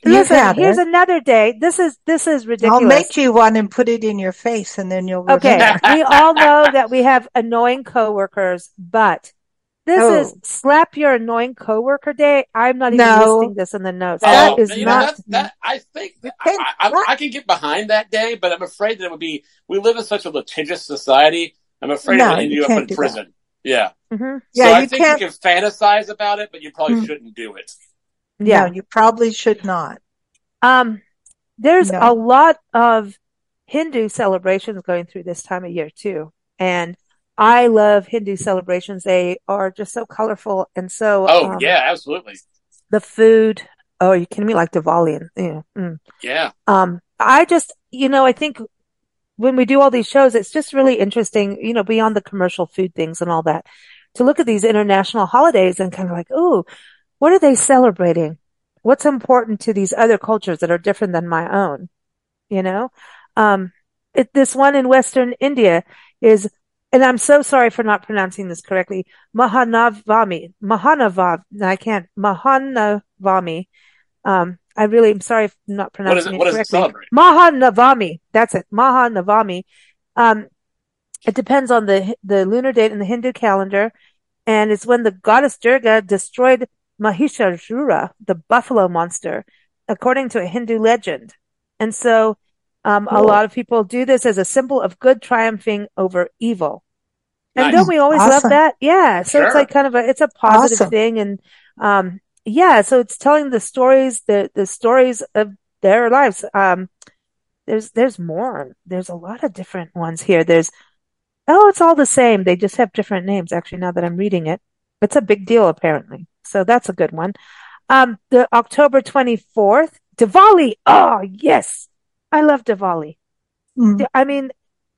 Listen, here's it. another day. This is this is ridiculous. I'll make you one and put it in your face, and then you'll. Okay, [LAUGHS] we all know that we have annoying coworkers, but this oh. is slap your annoying coworker day. I'm not even no. listing this in the notes. Oh, that is not. Know, that, I think I, I, I, can get behind that day, but I'm afraid that it would be. We live in such a litigious society. I'm afraid no, it would end you up in prison. That. Yeah. Mm-hmm. Yeah. So I think can't... you can fantasize about it, but you probably mm-hmm. shouldn't do it. Yeah, no, you probably should not. Um, there's no. a lot of Hindu celebrations going through this time of year too. And I love Hindu celebrations. They are just so colorful and so. Oh um, yeah, absolutely. The food. Oh, are you kidding me? Like Diwali. And, you know, mm. Yeah. Um, I just, you know, I think when we do all these shows, it's just really interesting, you know, beyond the commercial food things and all that, to look at these international holidays and kind of like, oh, what are they celebrating? What's important to these other cultures that are different than my own? You know, um, it, this one in Western India is, and I'm so sorry for not pronouncing this correctly, Mahanavami, Mahanavav, I can't, Mahanavami. Um, I really am sorry if I'm not pronouncing it, it correctly. It Mahanavami. That's it. Mahanavami. Um, it depends on the, the lunar date in the Hindu calendar. And it's when the goddess Durga destroyed Mahishasura, the buffalo monster, according to a Hindu legend. And so, um, cool. a lot of people do this as a symbol of good triumphing over evil. And nice. don't we always awesome. love that? Yeah. So sure. it's like kind of a, it's a positive awesome. thing. And, um, yeah, so it's telling the stories, the, the stories of their lives. Um, there's, there's more. There's a lot of different ones here. There's, oh, it's all the same. They just have different names. Actually, now that I'm reading it, it's a big deal apparently. So that's a good one. Um, the October 24th, Diwali. Oh, yes. I love Diwali. Mm. I mean,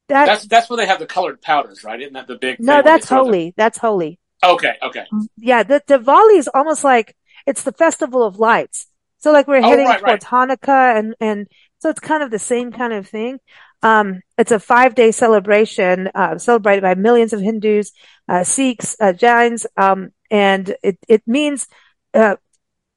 that's, that's, that's where they have the colored powders, right? Isn't that the big? No, that's Holi. That's Holi. Okay. Okay. Yeah. The Diwali is almost like it's the festival of lights. So like we're oh, heading right, towards right. Hanukkah and, and so it's kind of the same kind of thing. Um, it's a five day celebration, uh, celebrated by millions of Hindus, uh, Sikhs, uh, Jains, um, and it, it means, uh,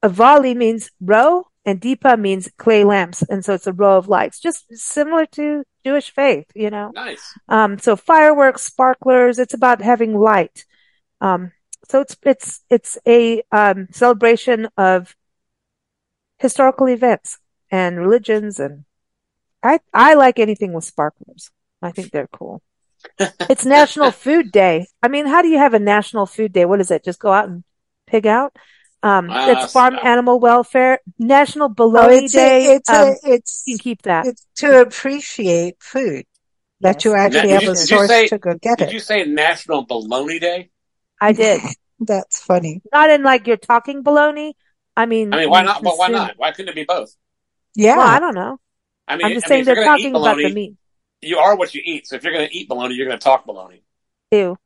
Avali means row and Deepa means clay lamps. And so it's a row of lights, just similar to Jewish faith, you know? Nice. Um, so fireworks, sparklers, it's about having light. Um, so it's, it's, it's a, um, celebration of historical events and religions and I, I like anything with sparklers. I think they're cool. [LAUGHS] it's National Food Day. I mean, how do you have a National Food Day? What is it? Just go out and pig out? Um, uh, it's Farm Animal Welfare National Bologna oh, it's Day. A, it's um, a, it's you can keep that. It's to appreciate food that yes. you actually have you, a source say, to go get did it. Did you say National Bologna Day? I did. [LAUGHS] That's funny. Not in like you're talking bologna. I mean, I mean, why not? Well, why not? Why couldn't it be both? Yeah, well, I don't know. I mean, I'm just I saying mean, they're talking bologna, about the meat. You are what you eat. So if you're going to eat bologna, you're going to talk bologna. Ew.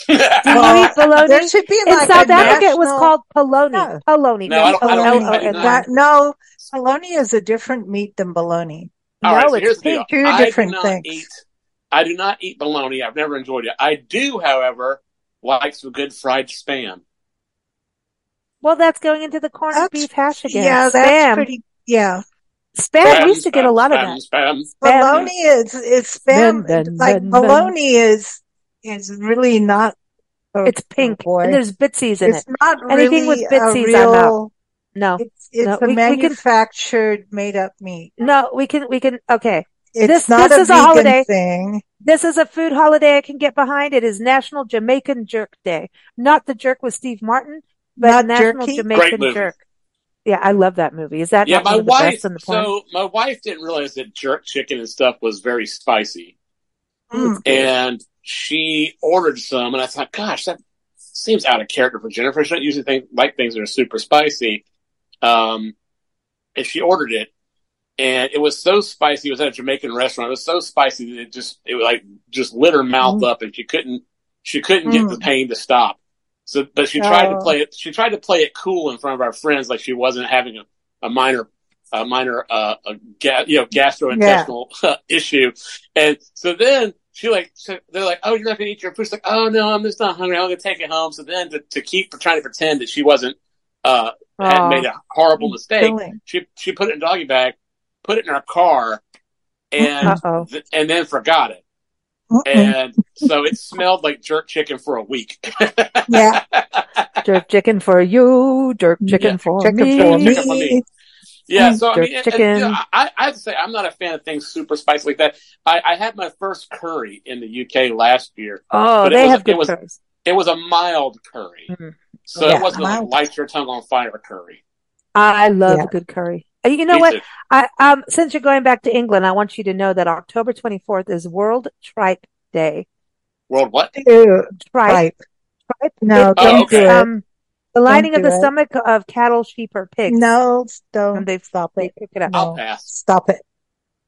[LAUGHS] Do you eat bologna? There should be like in South Africa. National... It was called polony. No. Polony. No, I don't, I don't, I don't that, no, polony is a different meat than bologna. All no, right, so it's two, two different things. Eat, I do not eat bologna. I've never enjoyed it. I do, however, like some good fried spam. Well, that's going into the corned that's, beef hash again. Yeah, that's spam. pretty. Yeah. Spam, spam we used to spam, get a lot spam, of that. Spam. Bologna is, is spam. Dun, dun, like dun, bologna is, is really not. it's pink. Oh and there's bitsies in it's it. It's not Anything really with bitsies, real, I'm out. No. It's, it's no, a we, manufactured, we can, made up meat. No, we can, we can, okay. It's this, not this a is a holiday thing. This is a food holiday I can get behind. It is National Jamaican Jerk Day. Not the jerk with Steve Martin, but not National jerky? Jamaican Jerk. Yeah, I love that movie. Is that yeah? my wife. so my wife didn't realize that jerk chicken and stuff was very spicy, mm. and she ordered some, and I thought, gosh, that seems out of character for Jennifer. She doesn't usually think, like things that are super spicy. Um, and she ordered it, and it was so spicy. It was at a Jamaican restaurant. It was so spicy that it just it like just lit her mouth mm. up, and she couldn't she couldn't mm. get the mm. pain to stop. So, but she tried to play it. She tried to play it cool in front of our friends, like she wasn't having a, a minor a minor uh, a ga- you know gastrointestinal yeah. [LAUGHS] issue, and so then she like so they're like, oh, you're not gonna eat your food. She's like, oh no, I'm just not hungry. I'm gonna take it home. So then to, to keep trying to pretend that she wasn't uh had oh, made a horrible mistake, she she put it in a doggy bag, put it in her car, and th- and then forgot it. And so it smelled like jerk chicken for a week. [LAUGHS] yeah. [LAUGHS] Jerk chicken for you, jerk chicken, yeah, for, chicken me. for me. Yeah, so I mean, chicken. And, you know, I, I have to say I'm not a fan of things super spicy like that. I, I had my first curry in the UK last year. Oh, they was, have good it was, curries. It was a mild curry, mm-hmm. so yeah, it wasn't a light your tongue on fire curry. I love yeah. a good curry. Uh, you know Me what? I um since you're going back to England, I want you to know that October 24th is World Tripe Day. World what? Tripe. Tripe. No, don't oh, okay. do it. Um, the lining of the it. stomach of cattle, sheep, or pigs. No, don't. they stop it. Pick it up. I'll pass. Stop it.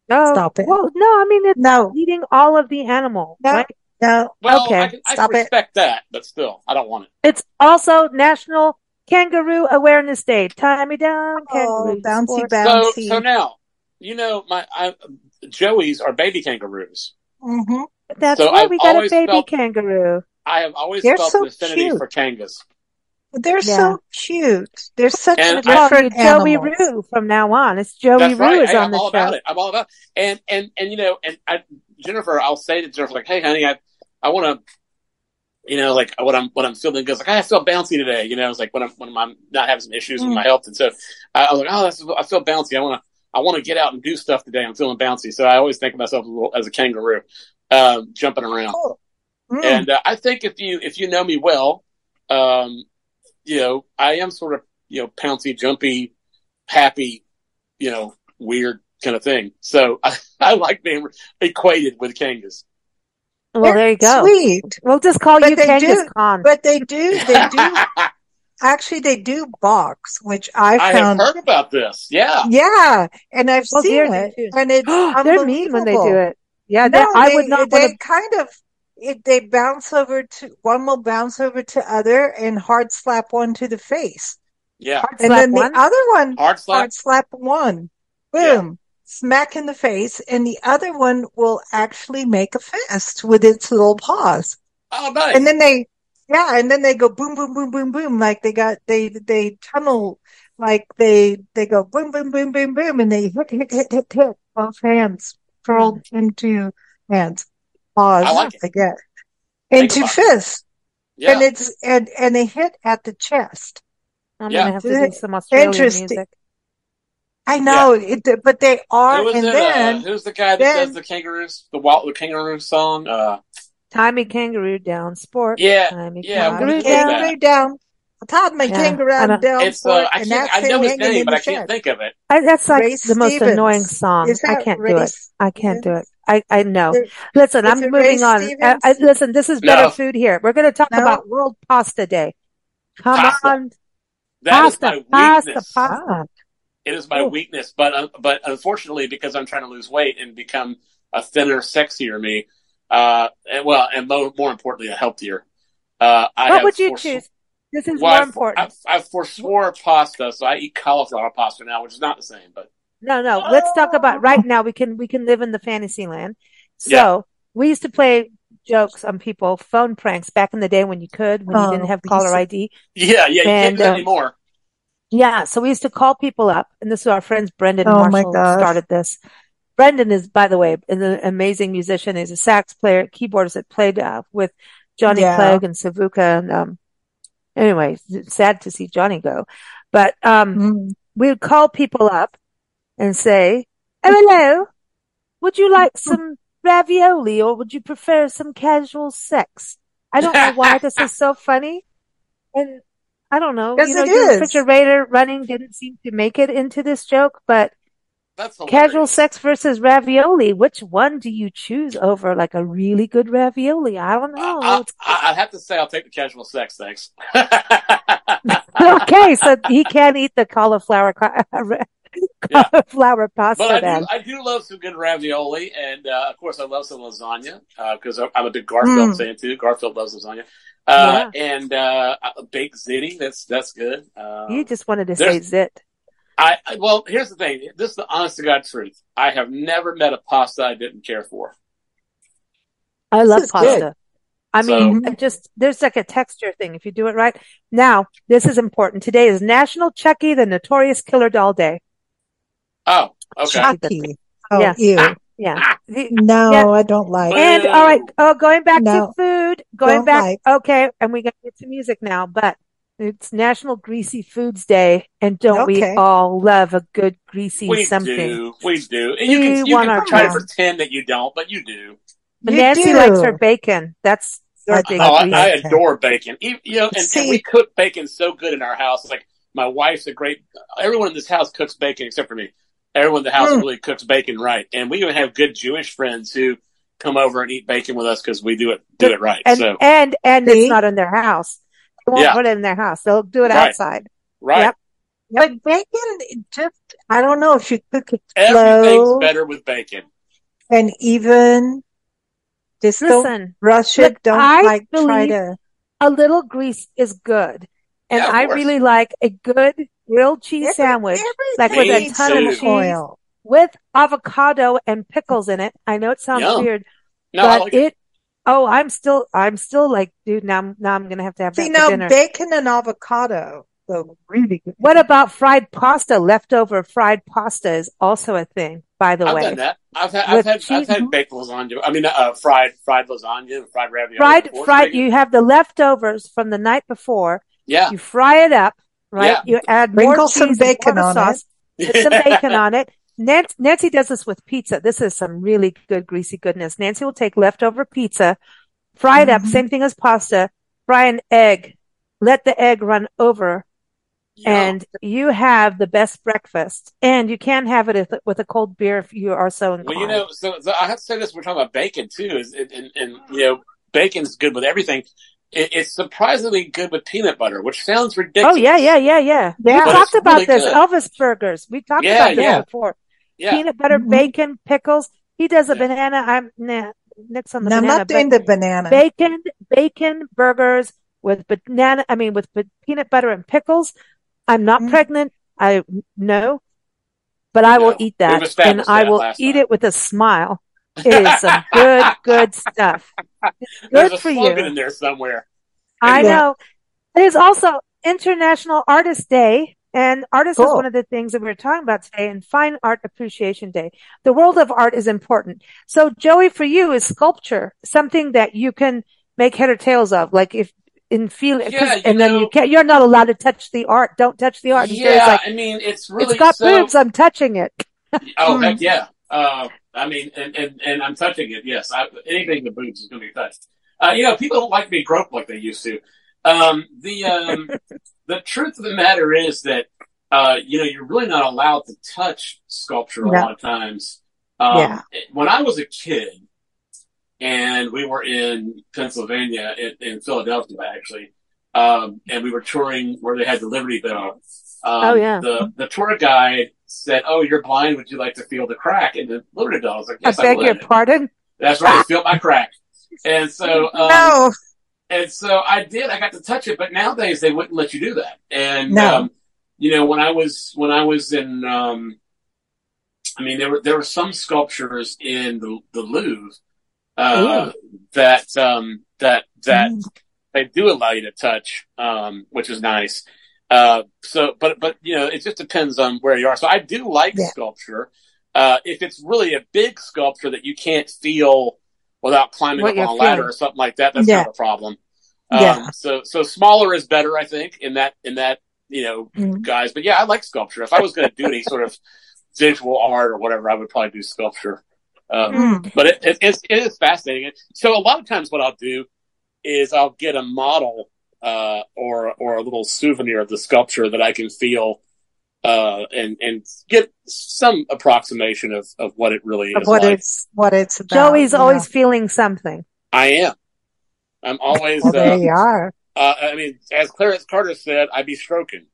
No. Stop it. Well, no, I mean, it's no. eating all of the animal. No. Right? No. Well, okay. I, I Stop can respect it. that, but still, I don't want it. It's also National Kangaroo Awareness Day. Tie me down, kangaroo. Oh, bouncy, bouncy. So, so now, you know, my I, Joey's are baby kangaroos. Mm-hmm. That's so why we got a baby felt, kangaroo. I have always They're felt so an affinity cute. for kangas. They're yeah. so cute. They're such and a different Joey Rue from now on. It's Joey That's Rue right. is hey, on I'm the all show. About it. I'm all about it. And and and you know, and I, Jennifer, I'll say to Jennifer like, "Hey, honey, I I want to." You know, like what I'm what I'm feeling goes like I feel bouncy today. You know, it's like when I'm when I'm not having some issues mm. with my health, and so I, I was like, oh, that's, I feel bouncy. I want to I want to get out and do stuff today. I'm feeling bouncy, so I always think of myself as a kangaroo, uh, jumping around. Oh. Mm. And uh, I think if you if you know me well, um, you know, I am sort of, you know, pouncy, jumpy, happy, you know, weird kind of thing. So [LAUGHS] I, I like being equated with Kangas. Well, They're there you go. Sweet. We'll just call but you Kangas do, Khan. But they do, they do. [LAUGHS] actually, they do box, which I found. I have heard about this. Yeah. Yeah. And I've well, seen it. And it's [GASPS] They're mean when they do it. Yeah. No, I would not. They kind of it, they bounce over to one will bounce over to other and hard slap one to the face. Yeah. Hard and then one? the other one hard slap, hard slap one. Boom. Yeah. Smack in the face, and the other one will actually make a fist with its little paws. Oh, nice! And then they, yeah, and then they go boom, boom, boom, boom, boom, like they got they they tunnel, like they they go boom, boom, boom, boom, boom, and they hit, hit, hit, hit, hit, both hands curled into hands paws. I like again into fists. Yeah. And it's and and they hit at the chest. I'm yeah. gonna have to do some Australian music. I know, yeah. it, but they are. and it, then uh, who's the guy that then, does the kangaroos? The Walt the Kangaroo song. Uh, Tie me kangaroo down, sport. Yeah, Tie me yeah, kangaroo down. Kangaroo down. Todd my yeah. kangaroo down. It's uh, I, can't, I know his name, but I can't think of it. I, that's like Ray the Stevens. most annoying song. I can't Ray do it. I can't do it. I, I know. listen, I'm moving on. I, I, listen, this is better no. food here. We're going to talk no. about World Pasta Day. Come pasta. on. That pasta, pasta, pasta. It is my Ooh. weakness, but uh, but unfortunately, because I'm trying to lose weight and become a thinner, sexier me, uh, and well, and more, more importantly, a healthier. Uh, I what would you choose? This is well, more important. I, I forswore pasta, so I eat cauliflower pasta now, which is not the same, but no, no. Let's talk about right now. We can we can live in the fantasy land. So yeah. we used to play jokes on people, phone pranks back in the day when you could, when oh, you didn't have caller ID. Yeah, yeah, and, you can't uh, anymore. Yeah, so we used to call people up, and this is our friends Brendan oh Marshall started this. Brendan is, by the way, an amazing musician. He's a sax player, keyboardist that played uh, with Johnny yeah. Clegg and Savuka. And um, anyway, sad to see Johnny go. But um, mm. we would call people up and say, Oh, hello. Would you like [LAUGHS] some ravioli or would you prefer some casual sex? I don't know why this is so funny. And I don't know. Yes, you know, it your is. refrigerator running didn't seem to make it into this joke, but casual sex versus ravioli. Which one do you choose over like a really good ravioli? I don't know. I, I, I have to say I'll take the casual sex, thanks. [LAUGHS] [LAUGHS] okay, so he can't eat the cauliflower [LAUGHS] [LAUGHS] cauliflower pasta. But I do, I do, love some good ravioli, and uh, of course, I love some lasagna because uh, I'm a big Garfield mm. fan too. Garfield loves lasagna. Uh, yeah. and uh, baked ziti. That's that's good. Um, you just wanted to say zit. I, I, well, here's the thing. This is the honest to God truth. I have never met a pasta I didn't care for. I love pasta. Good. I mean, so, just there's like a texture thing if you do it right. Now, this is important. Today is National Chucky the Notorious Killer Doll Day. Oh, okay. Chucky. Oh, ah, yeah. Ew. Yeah. No, yeah. I don't like. And all right, oh, going back no, to food, going back. Like. Okay, and we got to get to music now, but it's National Greasy Foods Day, and don't okay. we all love a good greasy we something? We do, we do. And you we can, you can try to pretend that you don't, but you do. But Nancy do. likes her bacon. That's your big. Oh, I, I, adore bacon. You know, and, and, we cook bacon so good in our house. Like my wife's a great. Everyone in this house cooks bacon except for me. Everyone in the house mm. really cooks bacon right, and we even have good Jewish friends who come over and eat bacon with us because we do it do it right. And so and and See? it's not in their house. They won't yeah. put it in their house. They'll do it right. outside. Right. Yep. But bacon, just I don't know if you cook it Everything's slow better with bacon. And even just Listen, don't rush it. Don't I like try to. A little grease is good, and yeah, I really like a good grilled cheese Every, sandwich, like with a ton too. of cheese oil with avocado and pickles in it. I know it sounds Yum. weird, no, but like it, it Oh, I'm still, I'm still like, dude, now now I'm going to have to have See, that now dinner. bacon and avocado. So really good. What about fried pasta? Leftover fried pasta is also a thing, by the I've way. I've done that. I've had, I've had, I've had baked lasagna. I mean, uh, fried, fried lasagna, fried ravioli. Fried, fried, you have the leftovers from the night before. Yeah. You fry it up, right? Yeah. You add Sprinkle more some bacon on sauce, it. Put some [LAUGHS] bacon on it. Nancy, Nancy does this with pizza. This is some really good greasy goodness. Nancy will take leftover pizza, fry it mm-hmm. up, same thing as pasta, fry an egg, let the egg run over, yeah. and you have the best breakfast. And you can have it with a cold beer if you are so inclined. Well, you know, so, so I have to say this: we're talking about bacon too, is and, and, and you know, bacon's good with everything. It, it's surprisingly good with peanut butter, which sounds ridiculous. Oh yeah, yeah, yeah, yeah. yeah. We talked about really this. Good. Elvis burgers. We talked yeah, about this yeah. before. Yeah. Peanut butter, mm-hmm. bacon, pickles. He does a yeah. banana. I'm nah, next on the no, banana. I'm not doing the banana. Bacon, bacon burgers with banana. I mean, with peanut butter and pickles. I'm not mm-hmm. pregnant. I know, but I will eat that, and I will eat time. it with a smile. It is some good, good [LAUGHS] stuff. It's [LAUGHS] good There's for you. in there somewhere. I know. It is also International Artist Day. And artist cool. is one of the things that we're talking about today and Fine Art Appreciation Day. The world of art is important. So Joey, for you is sculpture something that you can make head or tails of? Like if in feel, yeah, and know, then you can't, you're not allowed to touch the art. Don't touch the art. Yeah. Like, I mean, it's really, it's got so, boobs. I'm touching it. oh, [LAUGHS] heck yeah. Uh, I mean, and, and, and I'm touching it. Yes. I, anything the boobs is going to be touched. Uh, you know, people don't like to be groped like they used to. Um, the, um, [LAUGHS] the truth of the matter is that, uh, you know, you're really not allowed to touch sculpture a lot of times. Um, yeah. when I was a kid and we were in Pennsylvania, in, in Philadelphia actually, um, and we were touring where they had the Liberty Bell. Um, oh yeah. The, the tour guide said, "Oh, you're blind. Would you like to feel the crack?" in the Bell. I was like, "Yes, I beg I your pardon." That's right. feel my crack. And so, um, no. And so I did. I got to touch it, but nowadays they wouldn't let you do that. And no. um, you know, when I was when I was in, um, I mean, there were there were some sculptures in the, the Louvre uh, that um, that that mm. they do allow you to touch, um, which is nice. Uh, so, but but you know, it just depends on where you are. So I do like yeah. sculpture. Uh, if it's really a big sculpture that you can't feel without climbing what up on a feeling. ladder or something like that, that's yeah. not a problem. Um, yeah. So, so smaller is better, I think, in that, in that, you know, mm-hmm. guys. But yeah, I like sculpture. If I was going to do any sort of visual art or whatever, I would probably do sculpture. Um, mm. But it, it, it's, it is fascinating. So a lot of times what I'll do is I'll get a model, uh, or, or a little souvenir of the sculpture that I can feel, uh, and, and get some approximation of, of what it really of is. What like. it's, what it's about. Joey's yeah. always feeling something. I am. I'm always, well, there uh, you are. Uh, I mean, as Clarence Carter said, I'd be stroking.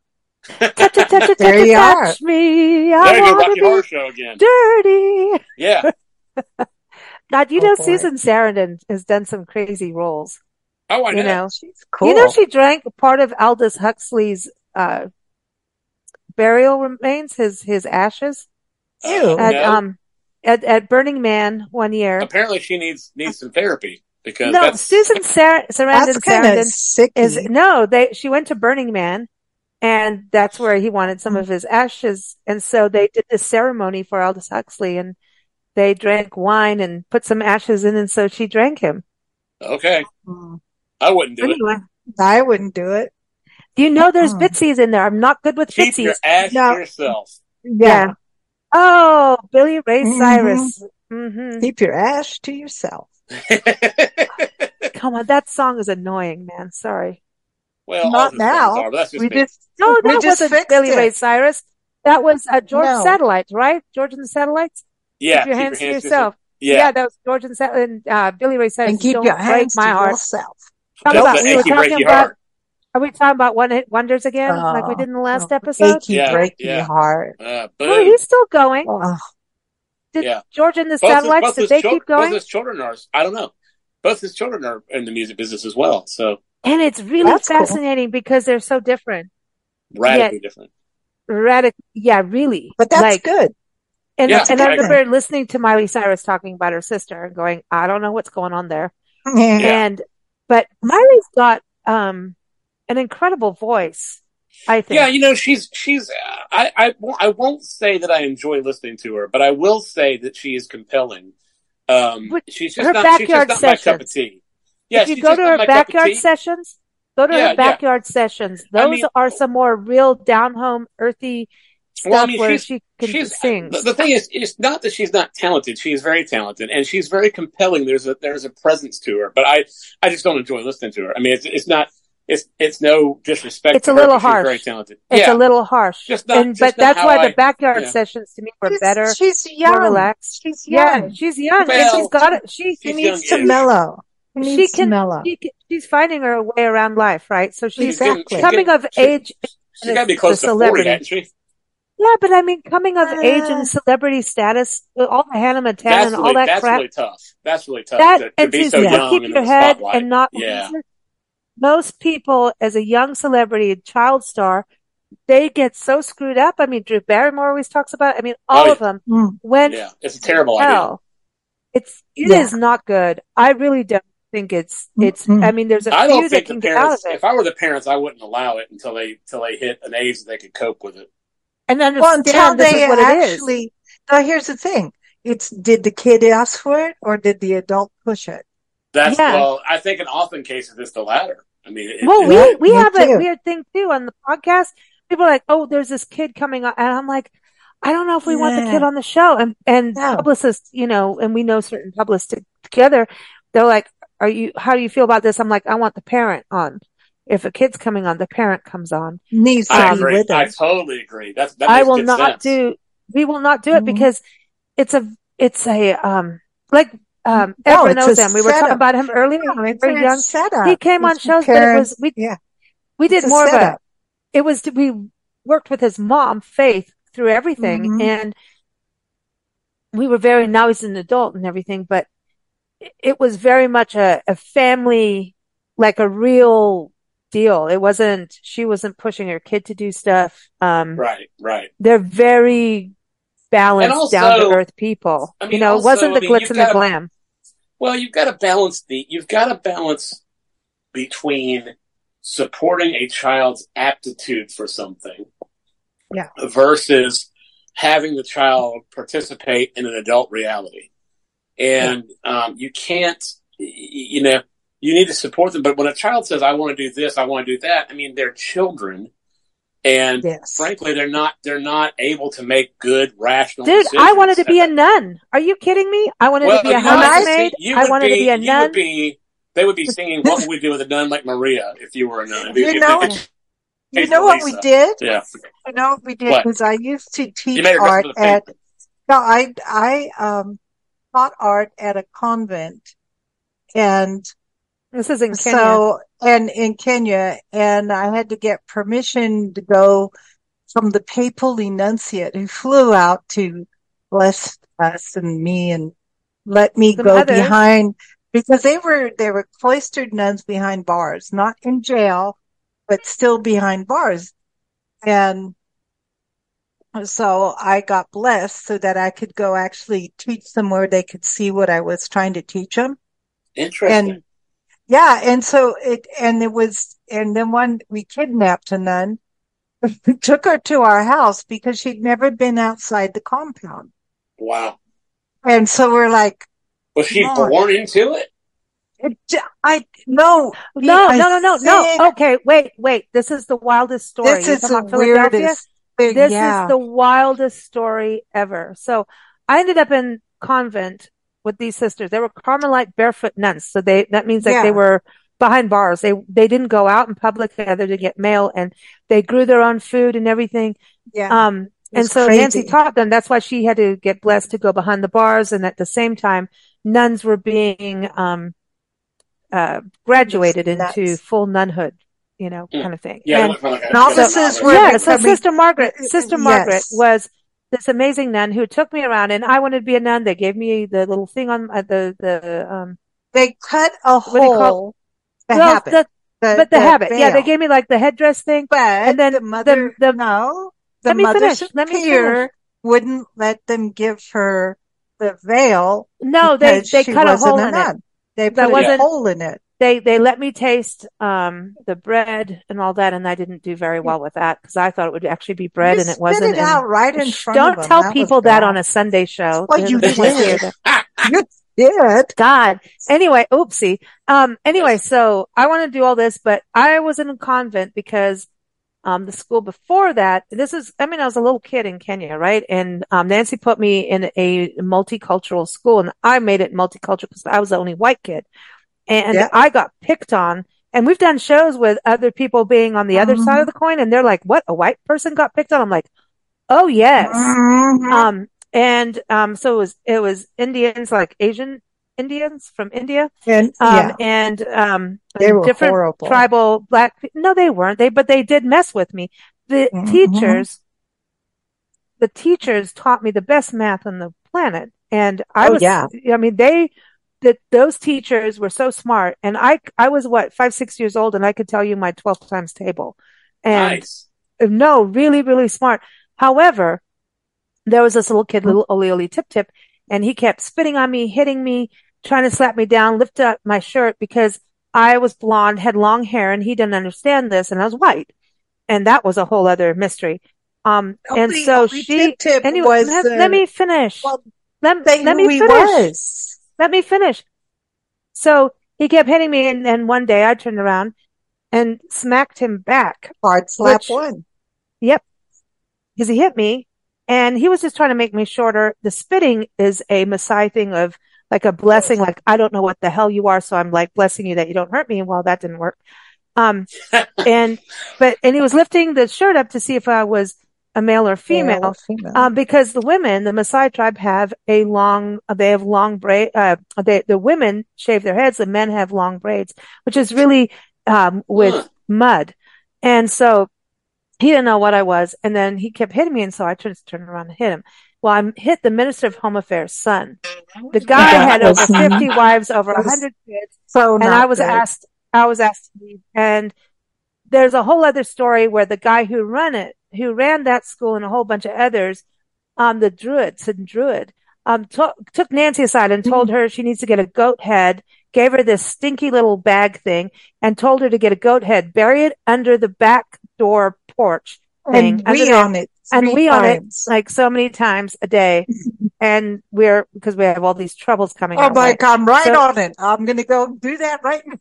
there you are. me. I there you go, Rocky Horror Show again. Dirty. Yeah. [LAUGHS] God, you oh, know, boy. Susan Sarandon has done some crazy roles. Oh, I know. You know, she's cool. You know, she drank part of Aldous Huxley's uh, burial remains, his his ashes. Ew. At, no. um, at, at Burning Man one year. Apparently, she needs needs some therapy because no, Susan Sar- Sarandon, Sarandon is no. They she went to Burning Man, and that's where he wanted some of his ashes, and so they did this ceremony for Aldous Huxley, and they drank wine and put some ashes in, and so she drank him. Okay, mm. I wouldn't do anyway, it. I wouldn't do it. Do you know, there's uh-uh. bitsies in there. I'm not good with Bitsies. Keep bitsies. your ash no. to yourself. Yeah. yeah. Oh, Billy Ray mm-hmm. Cyrus. Mm-hmm. Keep your ash to yourself. [LAUGHS] Come on, that song is annoying, man. Sorry. Well, not now. Are, just we me. just no, that wasn't Billy it. Ray Cyrus. That was uh, George no. Satellites, right? George and the Satellites. Yeah, keep your hands, your hands to yourself. Yeah. yeah, that was George and, Sa- and uh, Billy Ray Cyrus. And keep your hands my to heart. yourself. Talk about, we were talking about, are we talking about one hit wonders again, uh, like we did in the last oh, episode? Achy, yeah, breaky yeah. heart. Uh, oh, he's still going. Oh. Did yeah. George and the both Satellites, his, did they keep going? Both his children are, I don't know. Both his children are in the music business as well, so. And it's really That's fascinating cool. because they're so different. Radically different. Radical, yeah, really. But that's like, good. And, yeah, and I remember listening to Miley Cyrus talking about her sister and going, I don't know what's going on there. [LAUGHS] Yeah. And, but Miley's got, um, an incredible voice. I think. Yeah, you know, she's she's. I I I won't say that I enjoy listening to her, but I will say that she is compelling. Um, she's just her not, backyard she's just not sessions. my cup of tea. Yeah, if you go to her backyard sessions, go to yeah, her backyard yeah. sessions. Those I mean, are some more real down home, earthy well, I mean, where she can she's, sing. The, the, thing is, it's not that she's not talented. She is very talented, and she's very compelling. There's a there's a presence to her, but I I just don't enjoy listening to her. I mean, it's it's not it's it's no disrespect. It's a little her, harsh. very talented. It's yeah. a little harsh. Just not, and, just but that's why I, the backyard yeah. sessions to me were she's, better. She's young. More relaxed. She's young. Yeah, she's young. Well, and she's got it. She, she needs to mellow. She, she can. mellow. She can, she's finding her way around life, right? So she's exactly. coming of age. She's got to be close to forty, hasn't she? Yeah, but I mean, coming of uh, age and celebrity status, all the Hannah Montana and all that that's crap. Really tough. That's really tough. That, to, to and be to so young keep your the head spotlight. and not yeah most people as a young celebrity, child star, they get so screwed up. I mean, Drew Barrymore always talks about it. I mean, all oh, of them mm. went. Yeah, it's a terrible hell. idea. It's it yeah. is not good. I really don't think it's it's. Mm-hmm. I mean, there's a I few don't think can the parents. If I were the parents, I wouldn't allow it until they until they hit an age that they could cope with it. And understand well, until this they is what actually. it is. Now, here's the thing: it's did the kid ask for it or did the adult push it? That's Yeah. well. I think in often cases it's the latter. I mean, it, Well, it- we we me have a weird thing too on the podcast. People are like, "Oh, there's this kid coming on," and I'm like, "I don't know if we want the kid on the show." And and No. publicists, you know, and we know certain publicists together. They're like, "Are you? How do you feel about this?" I'm like, "I want the parent on. If a kid's coming on, the parent comes on. Needs to I be agree. with I us. totally agree. That's that I will not sense. do. We will not do it Mhm. because it's a it's a um like um No, everyone it's knows him. We were talking about him earlier. No, it's very a young. setup. He came on It's shows, but it was we yeah. we did It's a more of a it was to, we worked with his mom faith through everything Mhm. and we were very now he's an adult and everything but it- it was very much a, a family like a real deal it wasn't she wasn't pushing her kid to do stuff um Right, right. they're very balanced also, down to earth people I mean, you know also, it wasn't the I mean, glitz and the glam Well, you've got to balance the you've got to balance between supporting a child's aptitude for something, Yeah. versus having the child participate in an adult reality. And um, you can't, you know, you need to support them. But when a child says, "I want to do this, I want to do that," I mean, they're children, and Yes. frankly, they're not they're not able to make good rational. dude decisions i wanted to be a nun are you kidding me i wanted well, to be a housemaid i wanted to be a you nun Would be, they would be singing "What Would We Do with a Nun Like Maria" if you were a nun. You know- they You know what we did? Yeah, You know what we did? Because I used to teach made her dress art at, no, I, I, um, taught art at a convent and this is in Kenya. so, and in Kenya and I had to get permission to go from the papal nunciate who flew out to bless us and me and let me Some go others. behind because they were they were cloistered nuns behind bars, not in jail, but still behind bars. And so I got blessed so that I could go actually teach them where they could see what I was trying to teach them. Interesting. And yeah, and so it and it was and then one we kidnapped a nun, [LAUGHS] took her to our house because she'd never been outside the compound. Wow. And so we're like, was she born into it? it? I no, no, no, no, no, no. Okay, wait, wait. This is the wildest story. This is the weirdest. Thing, this yeah. is the wildest story ever. So I ended up in convent with these sisters. They were Carmelite barefoot nuns. So they, that means that yeah. they were behind bars. They, they didn't go out in public other to get mail and they grew their own food and everything. Yeah. Um, and so crazy. Nancy taught them. That's why she had to get blessed to go behind the bars. And at the same time, nuns were being, um, uh, graduated into full nunhood, you know, mm. kind of thing. Yeah. And like novices were, yeah. So Sister Margaret, Sister Margaret yes. was this amazing nun who took me around and I wanted to be a nun. They gave me the little thing on uh, the, the, um, they cut a hole. The well, habit. The, the, but the, the habit. Veil. Yeah. They gave me like the headdress thing. But and then the mother, the, the no, the let me finish. Let me finish. wouldn't let them give her the veil. No, they, they cut a hole a in it. They put a hole in it. They, they let me taste, um, the bread and all that. And I didn't do very well with that because I thought it would actually be bread you and it wasn't. It out right in front don't tell that people that on a Sunday show. Well, you did. [LAUGHS] you did. God. Anyway, oopsie. Um, anyway, so I want to do all this, but I was in a convent because um, the school before that, this is, I mean, I was a little kid in Kenya, right? And, um, Nancy put me in a multicultural school and I made it multicultural because I was the only white kid. And yeah. I got picked on and we've done shows with other people being on the other mm-hmm. side of the coin and they're like, what? A white person got picked on? I'm like, oh yes. Mm-hmm. Um, and, um, so it was, it was Indians, like Asian Indians from India. And, um, yeah. and, um, they were different horrible. tribal black, no, they weren't. They, but they did mess with me. The mm-hmm. teachers, the teachers taught me the best math on the planet. And I oh, was, yeah. I mean, they, that those teachers were so smart. And I, I was what, five, six years old and I could tell you my 12 times table. And nice. no, really, really smart. However, there was this little kid, little Oli Oli Tip Tip, and he kept spitting on me, hitting me, trying to slap me down, lift up my shirt because I was blonde, had long hair, and he didn't understand this, and I was white. And that was a whole other mystery. Um, and so she, tip anyway, was, let, let, me finish. Well, let, let me finish. Was. Let me finish. So he kept hitting me, and then one day I turned around and smacked him back. Hard slap which, one. Yep. Because he hit me, and he was just trying to make me shorter. The spitting is a Maasai thing of like a blessing, like, I don't know what the hell you are. So I'm like blessing you that you don't hurt me. Well, that didn't work. Um, [LAUGHS] and, but, and he was lifting the shirt up to see if I was a male or female, male or female. Um, because the women, the Maasai tribe have a long, they have long braid, uh, they, the women shave their heads, the men have long braids, which is really, um, with [CLEARS THROAT] mud. And so he didn't know what I was. And then he kept hitting me. And so I turned, turned around and hit him. Well, I hit the Minister of Home Affairs' son. The guy had over 50 wives, over 100 kids. So and I was good. asked, I was asked to leave. And there's a whole other story where the guy who ran it, who ran that school and a whole bunch of others, um, the Druid, St. Druid, um, t- took Nancy aside and told her she needs to get a goat head, gave her this stinky little bag thing and told her to get a goat head, bury it under the back door porch thing. And we on it and we on it like so many times a day. [LAUGHS] and we're, because we have all these troubles coming. Oh my God, I'm right so, on it. I'm going to go do that right now.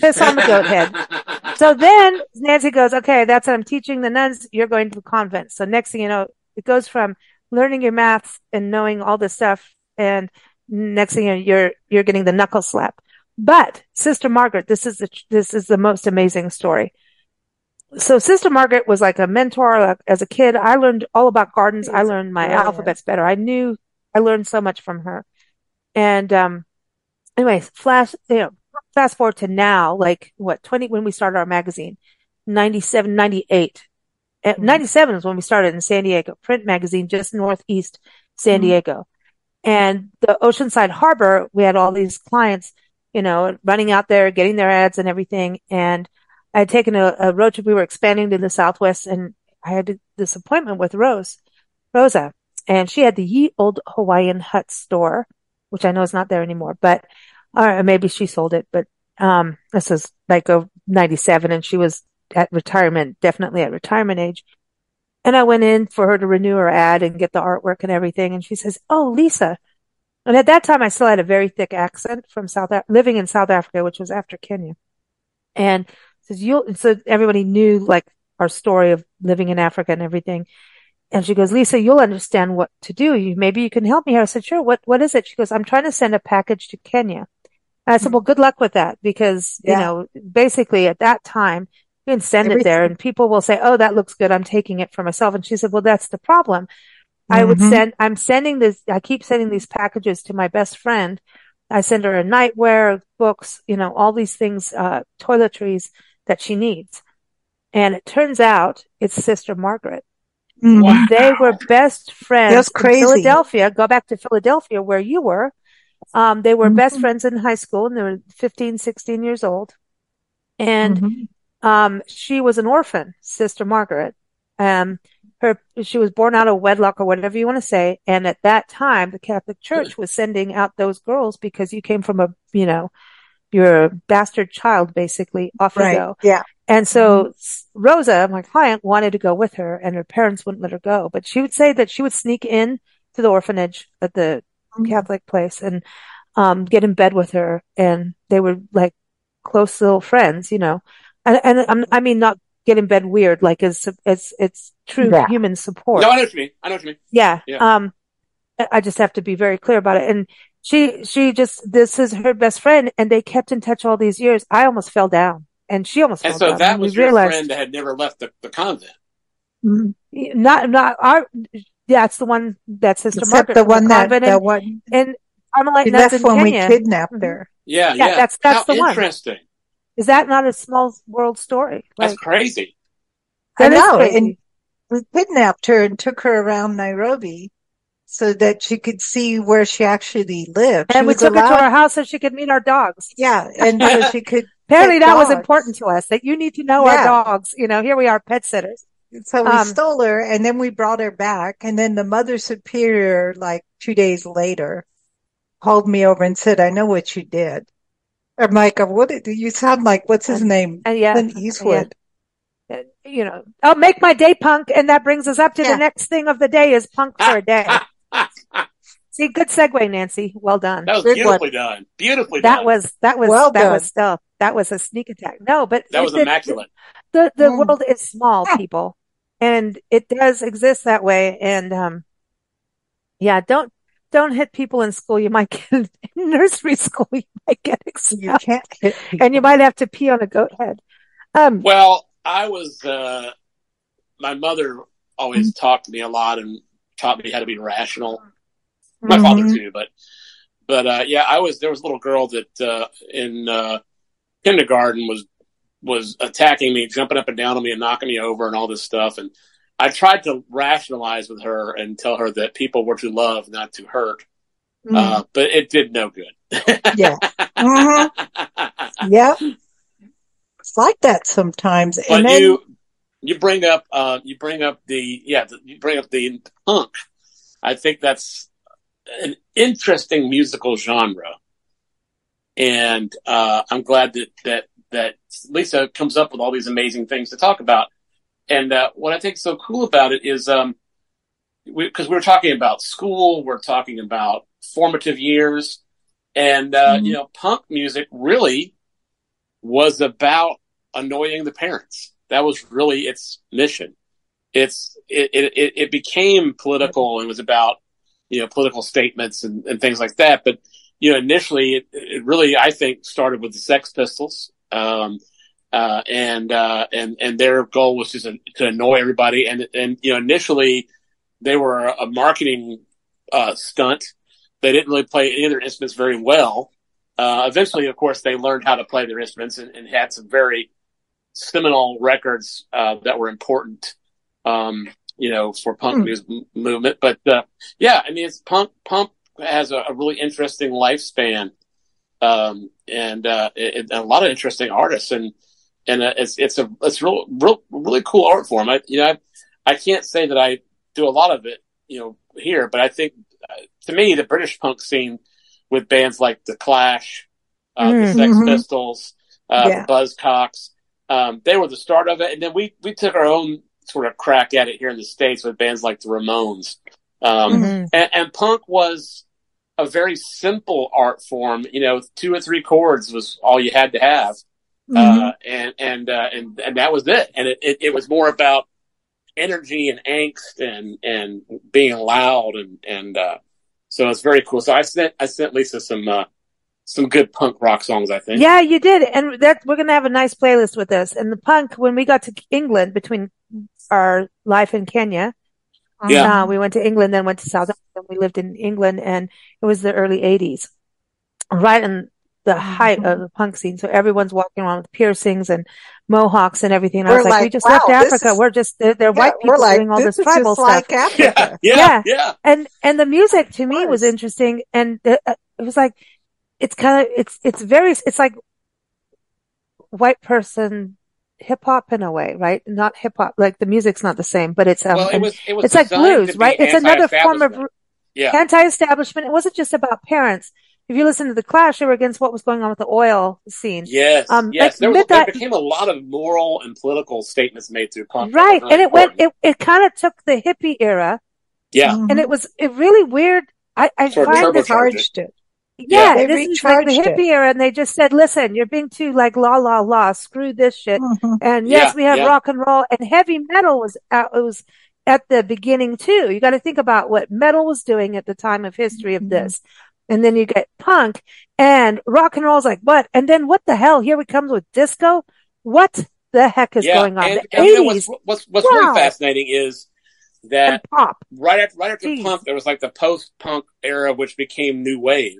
Piss on the goat head. so then Nancy goes, okay, that's what I'm teaching the nuns. You're going to a convent. So next thing you know, it goes from learning your maths and knowing all this stuff. And next thing you know, you're, you're getting the knuckle slap. But Sister Margaret, this is the, this is the most amazing story so Sister Margaret was like a mentor. Like, as a kid, I learned all about gardens. I learned my brilliant. alphabets better. I knew, I learned so much from her. And, um, anyways, flash, you know, fast forward to now, like what, 20, when we started our magazine, 97, 98. mm-hmm. 97 is when we started in San Diego, print magazine, just northeast San mm-hmm. Diego. And the Oceanside Harbor, we had all these clients, you know, running out there, getting their ads and everything. And I had taken a, a road trip. We were expanding to the Southwest and I had this appointment with Rose, Rosa, and she had the ye old Hawaiian hut store, which I know is not there anymore, but, or maybe she sold it, but, um, this is like a 97 and she was at retirement, definitely at retirement age. And I went in for her to renew her ad and get the artwork and everything. And she says, Oh, Lisa. And at that time, I still had a very thick accent from South, living in South Africa, which was after Kenya. And says, you'll, so everybody knew like our story of living in Africa and everything. And she goes, Lisa, you'll understand what to do. You, maybe you can help me here. I said, sure. What, what is it? She goes, I'm trying to send a package to Kenya. And I said, well, good luck with that because, yeah. you know, basically at that time, you can send Everything. it there and people will say, Oh, that looks good. I'm taking it for myself. And she said, well, that's the problem. Mm-hmm. I would mm-hmm. send, I'm sending this, I keep sending these packages to my best friend. I send her a nightwear, books, you know, all these things, uh, toiletries that she needs. And it turns out it's Sister Margaret. Wow. They were best friends That's crazy. in Philadelphia. Go back to Philadelphia where you were. Um, they were mm-hmm. best friends in high school and they were 15, 16 years old. And, mm-hmm. um, she was an orphan, Sister Margaret. Um, her, she was born out of wedlock or whatever you want to say. And at that time, the Catholic Church was sending out those girls because you came from a, you know, you're a bastard child, basically. Off right. you go. Yeah. And so mm-hmm. Rosa, my client, wanted to go with her and her parents wouldn't let her go. But she would say that she would sneak in to the orphanage at the. Catholic place and um, get in bed with her. And they were like close little friends, you know. And, and um, I mean, not get in bed weird, like as, as it's true yeah. human support. No, I know what you mean. I know what you mean. Yeah. yeah. Um, I just have to be very clear about it. And she, she just, this is her best friend and they kept in touch all these years. I almost fell down and she almost. And so that was your realized, friend that had never left the, the convent. Mm-hmm. Not, not our. Yeah, that's the one that Sister Except Margaret, the one the that, that and, one, and Carmelite that's when Kenya. we kidnapped mm-hmm. her. Yeah, yeah, yeah. That's that's How the one. Interesting. Is that not a small world story? Like, that's crazy. That I know, crazy. and we kidnapped her and took her around Nairobi so that she could see where she actually lived. And she we took allowed... her to our house so she could meet our dogs. Yeah, and so she could [LAUGHS] Apparently that dogs. was important to us that you need to know yeah. our dogs. You know, here we are pet sitters. So we um, stole her and then we brought her back. And then the mother superior, like two days later, called me over and said, I know what you did. I'm like, what did you sound like? What's his name? And yeah, Clint Eastwood. Yeah. You know, I'll make my day punk. And that brings us up to yeah. the next thing of the day is punk for a day. [LAUGHS] See, good segue, Nancy. Well done. That was good beautifully one. done. Beautifully that done. was that was well that done. was stealth. That was a sneak attack. No, but that was immaculate. The the mm. world is small, people, and it does exist that way. And um, yeah, don't don't hit people in school. You might get [LAUGHS] in nursery school. You might get expelled. You can't hit and you might have to pee on a goat head. Um, well, I was. Uh, my mother always mm-hmm. taught me a lot and taught me how to be rational my mm-hmm. father too, but but uh, yeah, I was there was a little girl that uh, in uh, kindergarten was was attacking me, jumping up and down on me, and knocking me over, and all this stuff. And I tried to rationalize with her and tell her that people were to love, not to hurt. Mm-hmm. Uh, but it did no good. yeah. [LAUGHS] Mm-hmm. Yeah. It's like that sometimes. But then... you you bring up uh, you bring up the yeah you bring up the punk. I think that's an interesting musical genre, and uh, I'm glad that that that Lisa comes up with all these amazing things to talk about. And uh, what I think is so cool about it is, um, because we, are talking about school, we're talking about formative years, and uh, mm-hmm. you know, punk music really was about annoying the parents. That was really its mission. It's it it, it became political and was about you know, political statements and, and things like that. But, you know, initially it, it really, I think, started with the Sex Pistols. Um, uh, and, uh, and, and their goal was just to, annoy everybody. And, and, you know, initially they were a marketing, uh, stunt. They didn't really play any of their instruments very well. Uh, eventually, of course, they learned how to play their instruments and, and had some very seminal records, uh, that were important um, you know, for punk mm. music movement. But uh, yeah, I mean, it's punk. Punk has a, a really interesting lifespan, um, and uh, it, a lot of interesting artists, and and uh, it's it's a it's real, real really cool art form. I you know I, I can't say that I do a lot of it, you know, here, but I think uh, to me the British punk scene with bands like the Clash, uh, mm-hmm. the Sex Pistols, uh, yeah. Buzzcocks. Um, they were the start of it, and then we we took our own sort of crack at it here in the states with bands like the Ramones. Um, mm-hmm. and, and, punk was a very simple art form. You know, two or three chords was all you had to have, mm-hmm. uh, and and uh, and and that was it. And it, it, it was more about energy and angst and and being loud and and uh, so it's very cool. So I sent I sent Lisa some uh, some good punk rock songs. I think. Yeah, you did, and that we're gonna have a nice playlist with this. And the punk when we got to England between our life in Kenya. Yeah. Uh, we went to England, then went to South Africa. We lived in England and it was the early eighties, right in the mm-hmm. height of the punk scene. So everyone's walking around with piercings and mohawks and everything. And I was like, like, we just wow, left Africa. Is, we're just, they're, they're yeah, white people like, doing all this, this tribal stuff. Like [LAUGHS] yeah, yeah, yeah, yeah, And, and the music to me was interesting. And the, uh, it was like, it's kind of, it's, it's very, it's like white person hip hop in a way, right? Not hip hop, like the music's not the same, but it's, um, well, it was, it was it's like blues, right? It's another form of yeah. anti-establishment. It wasn't just about parents. If you listen to the Clash, they were against what was going on with the oil scene. Yes, um, yes. Like there, was, there became a lot of moral and political statements made through punk. Right, and it went. It, it kind of took the hippie era. Yeah, and it was it really weird. I, I sort find this charged it. Yeah, yeah this is like the hippie era, and they just said, "Listen, you're being too like la la la. Screw this shit." Mm-hmm. And yes, yeah, we have yeah. rock and roll, and heavy metal was out. It was at the beginning too. You got to think about what metal was doing at the time of history of mm-hmm. this, and then you get punk and rock and roll is like what? And then what the hell? Here we comes with disco. What the heck is going on? And, the and what's what's, what's wow. really fascinating is that pop right after right after Jeez. punk, there was like the post punk era, which became new wave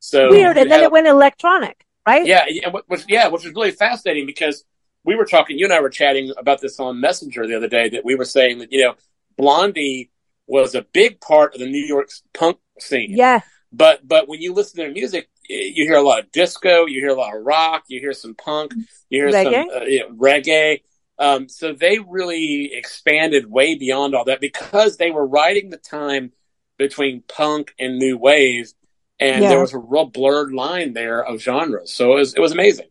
so weird, and then it went electronic, right? Yeah, which yeah, which was really fascinating because we were talking. You and I were chatting about this on Messenger the other day. That we were saying that you know Blondie was a big part of the New York punk scene. Yeah. But but when you listen to their music, you hear a lot of disco, you hear a lot of rock, you hear some punk, you hear reggae? some uh, you know, reggae. Um, so they really expanded way beyond all that because they were riding the time between punk and new wave and yeah. there was a real blurred line there of genres. So it was it was amazing.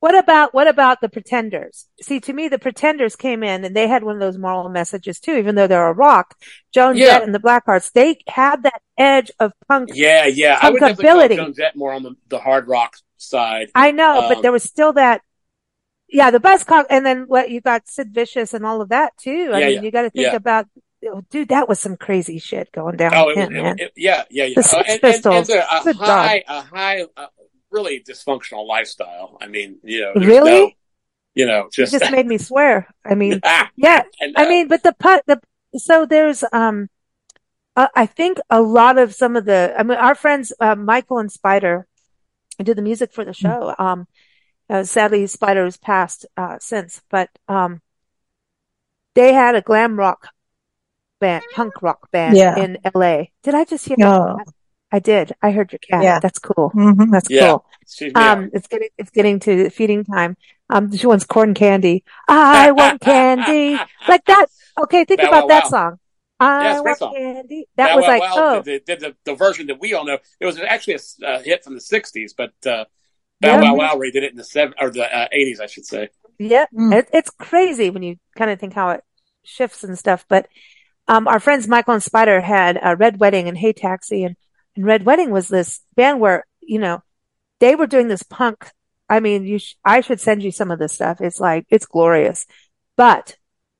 What about what about the Pretenders? See, to me, the Pretenders came in and they had one of those moral messages too. Even though they're a rock, Joan yeah. Jett and the Blackhearts, they had that edge of punk. Yeah, yeah. I would definitely Joan Jett more on the, the hard rock side. I know, um, but there was still that. Yeah, the Buzzcock, and then what you got Sid Vicious and all of that too. I yeah, mean, yeah. you got to think about dude, that was some crazy shit going down. Oh, him, it, it, yeah, yeah, yeah. The uh, and, Pistols. And, and a, high, a high, uh, really dysfunctional lifestyle. I mean, you know, really, no, you know, just it just made me swear. I mean, [LAUGHS] yeah, I mean, but the put the so there's um, uh, I think a lot of some of the I mean, our friends uh, Michael and Spider did the music for the hmm. show. Um, uh, sadly, Spider has passed uh, since, but um, they had a glam rock band, punk rock band yeah. in LA. Did I just hear? No. I did. I heard your cat. Yeah. That's cool. Mm-hmm. That's yeah. cool. Um, it's getting, it's getting to feeding time. Um, she wants corn candy. I [LAUGHS] want candy. Like that. Okay. Think Bow, about wow, that wow. song. I yeah, want song. candy. That Bow, was wow, like, oh. The, the, the, the, version that we all know. It was actually a uh, hit from the 60s, but, uh, Bow yeah. Wow Wow did it in the seven or the uh, 80s, I should say. Yeah. Mm. It, it's crazy when you kind of think how it shifts and stuff, but um, our friends Michael and Spider had a Red Wedding and Hey Taxi, and, and Red Wedding was this band where you know they were doing this punk. I mean, you sh- I should send you some of this stuff. It's like it's glorious, but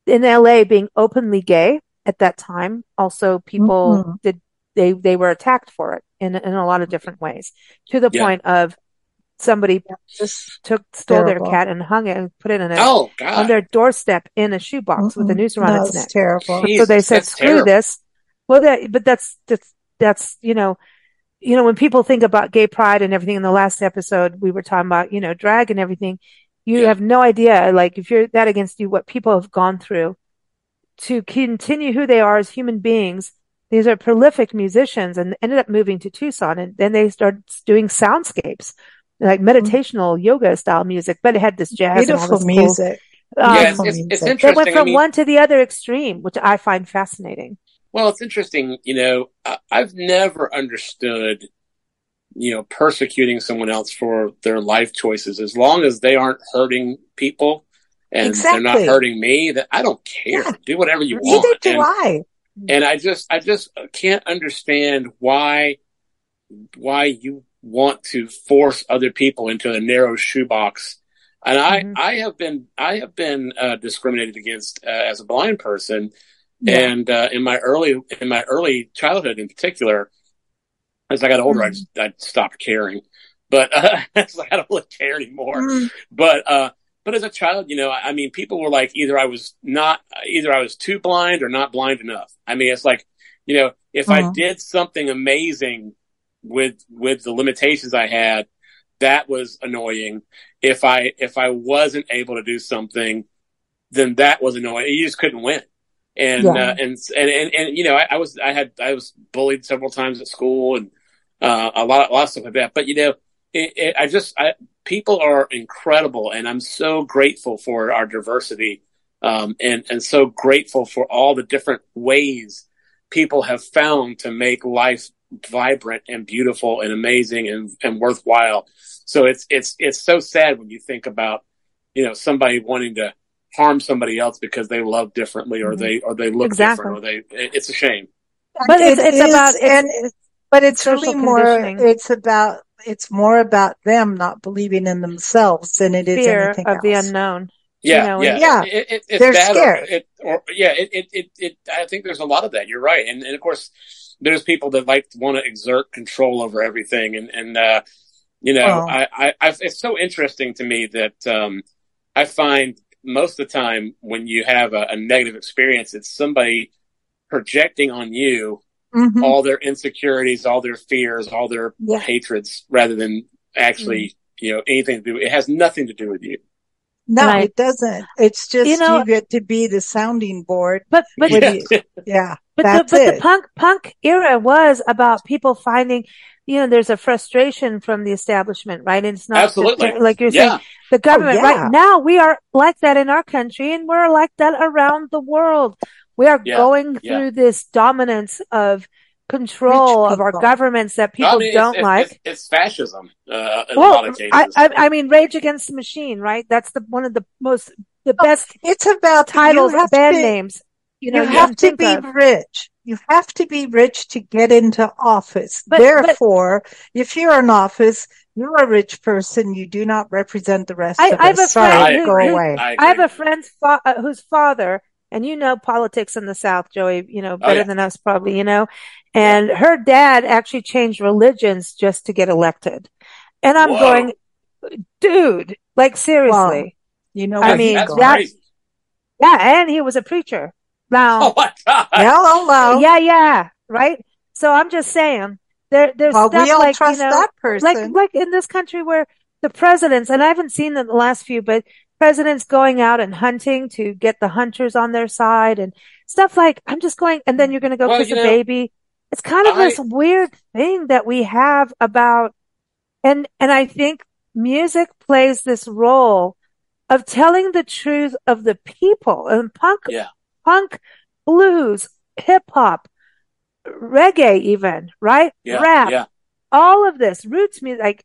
in LA, being openly gay at that time, also people mm-hmm. did they they were attacked for it in in a lot of different ways to the yeah. point of somebody just took stole terrible. their cat and hung it and put it in a oh, on their doorstep in a shoebox mm-hmm. with a noose around that's its neck. Terrible. Jesus, so they said, "Screw terrible. this." Well, that but that's that's that's you know, you know when people think about gay pride and everything. In the last episode, we were talking about you know drag and everything. You yeah. have no idea, like if you're that against you, what people have gone through to continue who they are as human beings. These are prolific musicians and ended up moving to Tucson and then they started doing soundscapes, like mm-hmm. meditational mm-hmm. yoga style music, but it had this jazz beautiful music. Cool, um, yeah, it's, it's, it's, interesting. They went from I mean, one to the other extreme, which I find fascinating. Well, it's interesting. You know, I've never understood, you know, persecuting someone else for their life choices as long as they aren't hurting people and exactly. they're not hurting me. That I don't care. Yeah. Do whatever you Neither want. Neither do and, I. And I just, I just can't understand why, why you want to force other people into a narrow shoebox. And I, mm-hmm. I have been, I have been uh, discriminated against uh, as a blind person yeah. And uh, in my early in my early childhood, in particular, as I got older, mm. I, just, I stopped caring. But uh, [LAUGHS] I don't really care anymore. Mm. But uh, but as a child, you know, I, I mean, people were like, either I was not, either I was too blind or not blind enough. I mean, it's like, you know, if uh-huh. I did something amazing with with the limitations I had, that was annoying. If I if I wasn't able to do something, then that was annoying. You just couldn't win and yeah. uh, and, and and and you know, I, I, was I had I was bullied several times at school and uh, a lot a lot of stuff like that. But you know, it, it, I just I, people are incredible, and I'm so grateful for our diversity, um, and and so grateful for all the different ways people have found to make life vibrant and beautiful and amazing and, and worthwhile. So it's it's it's so sad when you think about you know somebody wanting to harm somebody else because they love differently or mm-hmm. they or they look exactly. different or they it's a shame but it's, it's about and it's, but it's really more it's about it's more about them not believing in themselves than it is fear anything of else. the unknown yeah, you know, yeah, yeah. It, it, They're scared. Or, or, yeah, it, it, it, I think there's a lot of that. You're right, and, and of course, there's people that like want to exert control over everything, and and uh, you know, oh. I, I, I, it's so interesting to me that um, I find most of the time when you have a, a negative experience, it's somebody projecting on you mm-hmm. all their insecurities, all their fears, all their yeah. hatreds, rather than actually, mm-hmm. you know, anything to do. It has nothing to do with you. No, right. it doesn't. It's just you, know, you, get to be the sounding board. But but [LAUGHS] yeah, you, yeah but the but it. the punk punk era was about people finding you know, there's a frustration from the establishment, right? And it's not absolutely the, like you're yeah. saying the government. Oh, yeah. Right now, we are like that in our country, and we're like that around the world. We are yeah. going through this dominance of control of our governments that people I mean, don't it's, like. It's, it's fascism. Uh, well, I, I, I, mean, Rage Against the Machine, right? That's the one of the most the oh, best. It's about titles, band to, names. You know, you, you have to be of. rich you have to be rich to get into office. But, Therefore, but, if you're in office, you're a rich person. You do not represent the rest I, of I us. A Sorry, who, go who, away. I, I, have a friend fa- uh, whose father, and you know politics in the South, Joey, you know, better oh, yeah. than us probably, you know, and her dad actually changed religions just to get elected. And I'm Whoa. going, dude, like seriously. Wow. You know, I mean, that's, that's yeah, and he was a preacher. Now, oh my God. hello. Yeah, yeah, right. So I'm just saying there, there's well, stuff like you know, like like in this country where the presidents, and I haven't seen them the last few, but presidents going out and hunting to get the hunters on their side and stuff like I'm just going, and then you're going to go well, kiss a know, baby. It's kind of I, this weird thing that we have about, and and I think music plays this role of telling the truth of the people and punk yeah punk, blues, hip hop, reggae, even, right? Yeah, Rap, yeah. all of this, roots music. Like,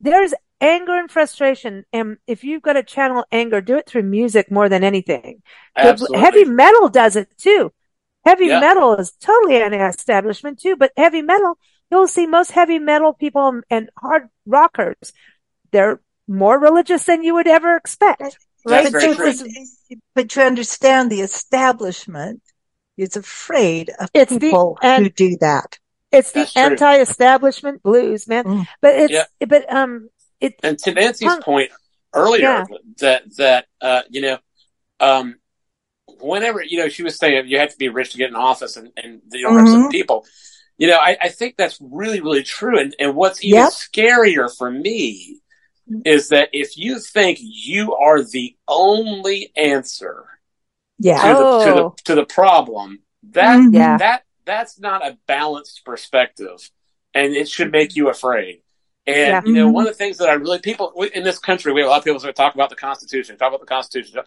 there's anger and frustration. And if you've got to channel anger, do it through music more than anything. Absolutely. Heavy metal does it too. Heavy yeah. metal is totally an establishment too, but heavy metal, you'll see most heavy metal people and hard rockers, they're more religious than you would ever expect. Right? But, but you understand the establishment is afraid of it's people the, who do that. It's the anti-establishment blues, man. Mm. But it's, yeah. but, um, it, and to Nancy's um, point earlier yeah. that, that, uh, you know, um, whenever, you know, she was saying you have to be rich to get in office and, and you don't mm-hmm. represent people. You know, I, I, think that's really, really true. And, and what's even yep. scarier for me is that if you think you are the only answer yeah. to, oh. the, to the to the problem. That mm-hmm. yeah. that that's not a balanced perspective, and it should make you afraid. And yeah. you know, mm-hmm. one of the things that I really people in this country, we have a lot of people that talk about the Constitution, talk about the Constitution.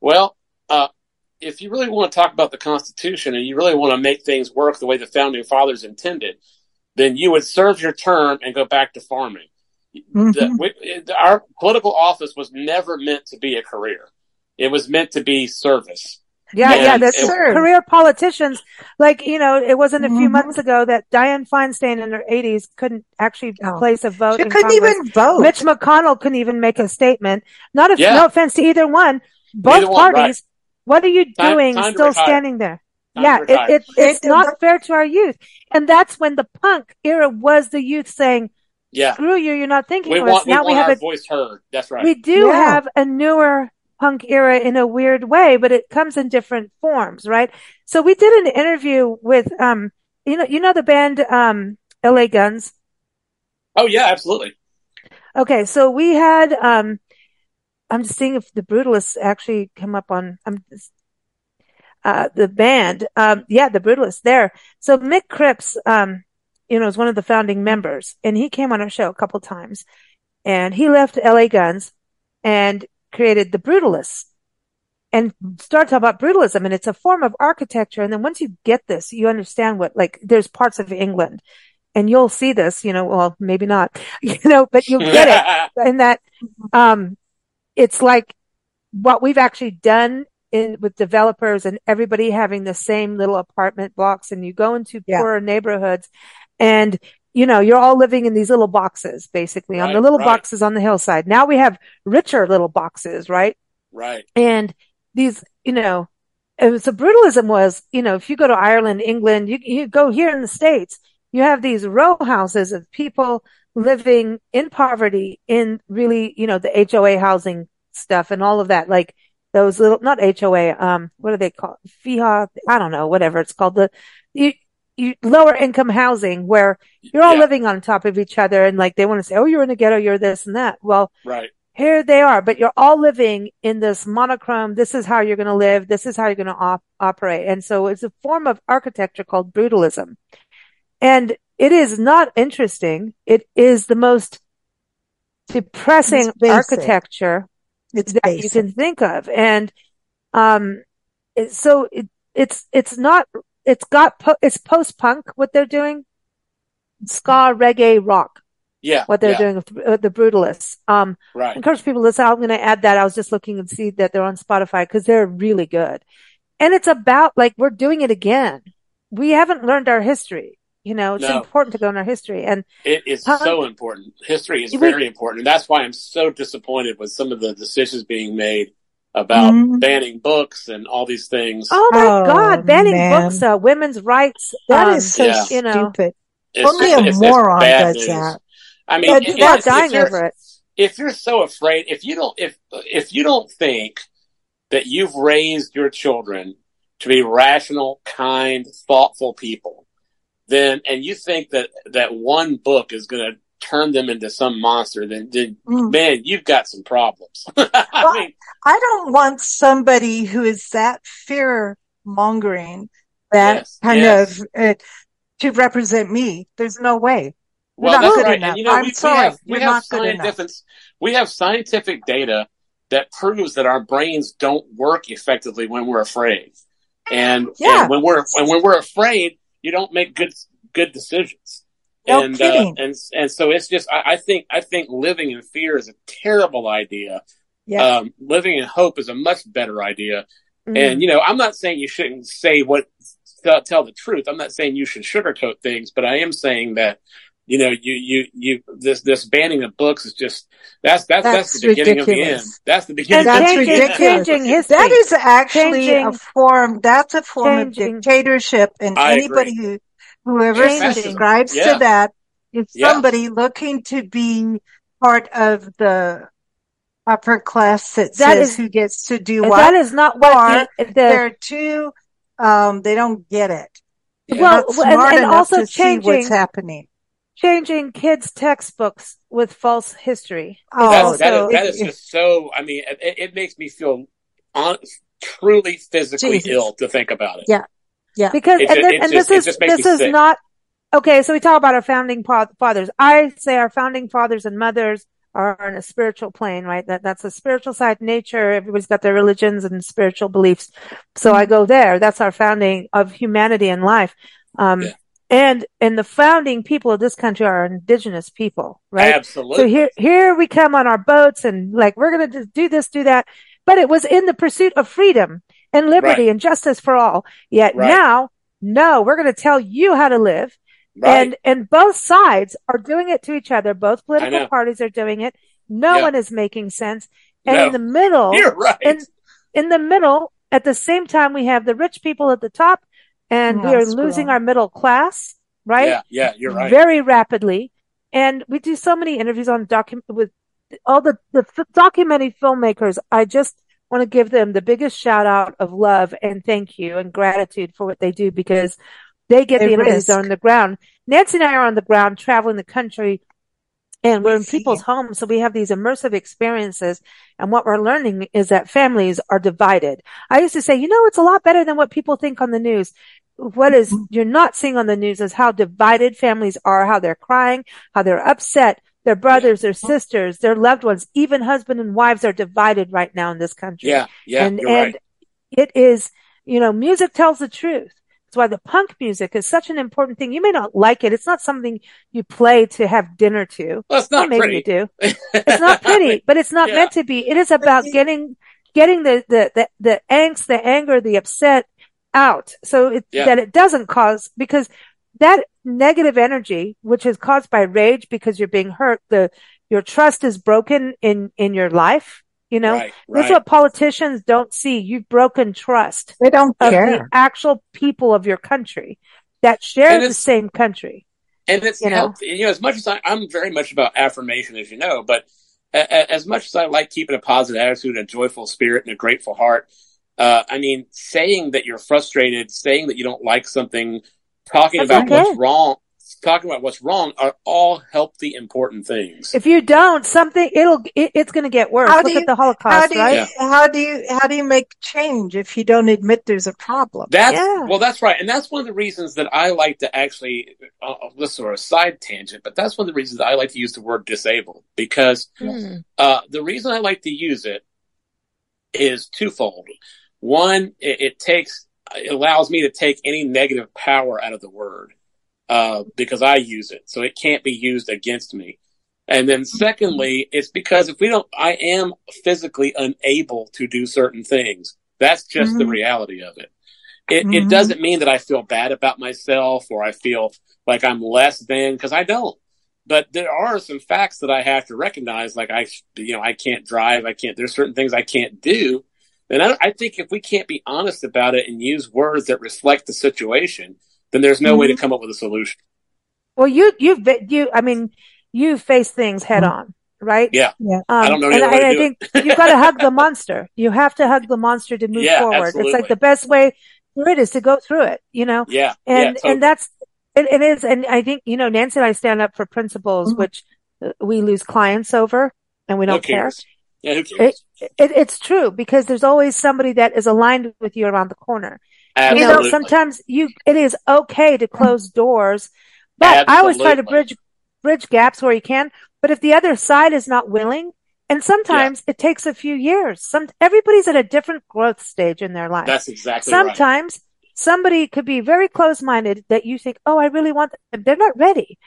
Well, uh, if you really want to talk about the Constitution and you really want to make things work the way the founding fathers intended, then you would serve your term and go back to farming. Mm-hmm. The, we, our political office was never meant to be a career. It was meant to be service. Yeah, and yeah, that's career politicians. Like, you know, it wasn't a few mm-hmm. months ago that Dianne Feinstein in her 80s couldn't actually oh. place a vote. She couldn't Congress. even vote. Mitch McConnell couldn't even make a statement. Not a, yeah. no offense to either one. Both one, parties. Right. What are you doing time, time still standing there? Time yeah, it, it, it's not fair to our youth. And that's when the punk era was the youth saying, yeah. screw you, you're not thinking we of want, us. Now we, have a voice heard. That's right. We do yeah. have a newer punk era in a weird way, but it comes in different forms, right? So we did an interview with, um, you know, you know the band, um, LA Guns. Oh yeah, absolutely. Okay. So we had, um, I'm just seeing if the Brutalists actually come up on, um, uh, the band. Um, yeah, the Brutalists there. So Mick Cripps, um, you know, is one of the founding members and he came on our show a couple times and he left LA Guns and created the brutalists and start talking about brutalism and it's a form of architecture. And then once you get this, you understand what, like, there's parts of England and you'll see this, you know, well, maybe not, [LAUGHS] you know, but you'll get it. [LAUGHS] and that, um, it's like what we've actually done in with developers and everybody having the same little apartment blocks and you go into yeah. poorer neighborhoods and you know, you're all living in these little boxes, basically, right, on the little right. boxes on the hillside. Now we have richer little boxes, right? Right. And these, you know, so brutalism was, you know, if you go to Ireland, England, you, you go here in the States, you have these row houses of people living in poverty in really, you know, the HOA housing stuff and all of that. Like those little, not HOA, um, what do they call it? FIHA? I don't know, whatever it's called. The, you, you, lower income housing where you're all yeah. living on top of each other and like they want to say, Oh, you're in a ghetto, you're this and that. Well, right. Here they are, but you're all living in this monochrome. This is how you're going to live. This is how you're going to op- operate. And so it's a form of architecture called brutalism. And it is not interesting. It is the most depressing it's architecture it's that basic. you can think of. And, um, it, so it, it's, it's not it's got po- it's post punk what they're doing, ska, reggae, rock. Yeah, what they're yeah. doing with, with, the Brutalists. Um, right. encourage people to listen. I'm going to add that. I was just looking and see that they're on Spotify because they're really good. And it's about like we're doing it again. We haven't learned our history. You know, it's no. important to go in our history, and it is so important. History is we, very important, and that's why I'm so disappointed with some of the decisions being made about mm-hmm. banning books and all these things. Oh my oh, God, banning man. books, uh, women's rights. That um, is so yeah. you know, stupid. It's Only just, a it's, moron it's does that. I mean, people are dying over it. If you're so afraid, if you don't, if if you don't think that you've raised your children to be rational, kind, thoughtful people, then and you think that that one book is going to turn them into some monster, then, then mm. man, you've got some problems. [LAUGHS] I mean, I don't want somebody who is that fear mongering, that yes, kind yes. of uh, to represent me. There's no way. Well, not that's right. And, you know, I'm we, sorry. We have, we have scientific, we have scientific data that proves that our brains don't work effectively when we're afraid. And, yeah. and when we're when, when we're afraid, you don't make good good decisions. No and, uh, kidding. Uh, and and so it's just I, I, think I think living in fear is a terrible idea. Yeah. Um, living in hope is a much better idea. Mm-hmm. And you know, I'm not saying you shouldn't say what tell, tell the truth. I'm not saying you should sugarcoat things, but I am saying that you know, you, you, you, this, this banning of books is just, that's, that's, that's, that's the beginning ridiculous. of the end. That's the beginning that's of the end. Changing history. That is actually changing, a form, that's a form changing. of dictatorship and I anybody agree. who Whoever subscribes yeah. to that is somebody yeah. looking to be part of the upper class that, that says is, who gets to do what. That is not what the, the, they're too. Um, they don't get it. They're well, and, and also changing what's happening. Changing kids' textbooks with false history. Oh, that, that, is, that is just so. I mean, it, it makes me feel on, truly physically Jesus. ill to think about it. Yeah. Yeah. Because, and, then, and just, this is, this is sick. not, okay. So we talk about our founding fathers. I say our founding fathers and mothers are on a spiritual plane, right? That, that's a spiritual side nature. Everybody's got their religions and spiritual beliefs. So I go there. That's our founding of humanity and life. Um, yeah. and, and the founding people of this country are indigenous people, right? Absolutely. So here, here we come on our boats and like, we're going to do this, do that. But it was in the pursuit of freedom and liberty right. and justice for all. Yet right. now, no, we're going to tell you how to live. Right. And, and both sides are doing it to each other. Both political parties are doing it. No one is making sense. And no. in the middle, You're right. in, in the middle, at the same time, we have the rich people at the top and we are losing our middle class, right? Yeah, yeah, you're right. Very rapidly. And we do so many interviews on document with all the, the f- documentary filmmakers. I just want to give them the biggest shout out of love and thank you and gratitude for what they do because they get they the interviews on the ground. Nancy and I are on the ground traveling the country and we're in people's homes. So we have these immersive experiences. And what we're learning is that families are divided. I used to say, you know, it's a lot better than what people think on the news. What is mm-hmm. you're not seeing on the news is how divided families are, how they're crying, how they're upset, their brothers, their sisters, their loved ones, even husband and wives are divided right now in this country. Yeah, yeah, and, and right. it is, you know, music tells the truth. That's why the punk music is such an important thing. You may not like it. It's not something you play to have dinner to. Well, it's not maybe pretty. you do. [LAUGHS] It's not pretty, but it's not yeah. meant to be. It is about [LAUGHS] getting, getting the, the, the, the angst, the anger, the upset out so it, yeah. that it doesn't cause, because that negative energy, which is caused by rage because you're being hurt, the, your trust is broken in, in your life you know, right, right. that's what politicians don't see. You've broken trust. They don't of care. The actual people of your country that share the same country. And it's you helped, know? you know, as much as I, I'm very much about affirmation, as you know, but a, a, as much as I like keeping a positive attitude, a joyful spirit, and a grateful heart, uh, I mean, saying that you're frustrated, saying that you don't like something, talking That's about okay. what's wrong, talking about what's wrong are all healthy, important things. If you don't, something it'll it, it's going to get worse. How Look you, at the Holocaust, how do you, right? Yeah. How do you how do you make change if you don't admit there's a problem? That's yeah. well, that's right, and that's one of the reasons that I like to actually. Uh, this sort of side tangent, but that's one of the reasons I like to use the word disabled because mm. uh, the reason I like to use it is twofold. One, it, it takes it allows me to take any negative power out of the word uh, because I use it. So it can't be used against me. And then secondly, it's because if we don't, I am physically unable to do certain things. That's just mm-hmm. the reality of it. It, mm-hmm. it doesn't mean that I feel bad about myself or I feel like I'm less than because I don't. But there are some facts that I have to recognize, like I, you know, I can't drive. I can't, there's certain things I can't do. And I, I think if we can't be honest about it and use words that reflect the situation, then there's no mm-hmm. way to mm-hmm. come up with a solution. Well, you, you've, you, I mean, you face things head mm-hmm. on, right? Yeah. Yeah. Um, I don't know. And I, I think you've got to hug the monster. [LAUGHS] You have to hug the monster to move yeah, forward. Absolutely. It's like the best way through it is to go through it, you know? Yeah. And, yeah, totally. and that's, it, it is. And I think, you know, Nancy and I stand up for principles, mm-hmm. which we lose clients over and we don't care. Yeah, who cares? It, it, it's true because there's always somebody that is aligned with you around the corner. Absolutely. You know, sometimes you, it is okay to close doors, but Absolutely. I always try to bridge, bridge gaps where you can. But if the other side is not willing, and sometimes yeah. it takes a few years. Some, everybody's at a different growth stage in their life. That's exactly right. Sometimes right. somebody could be very close minded that you think, Oh, I really want them. They're not ready.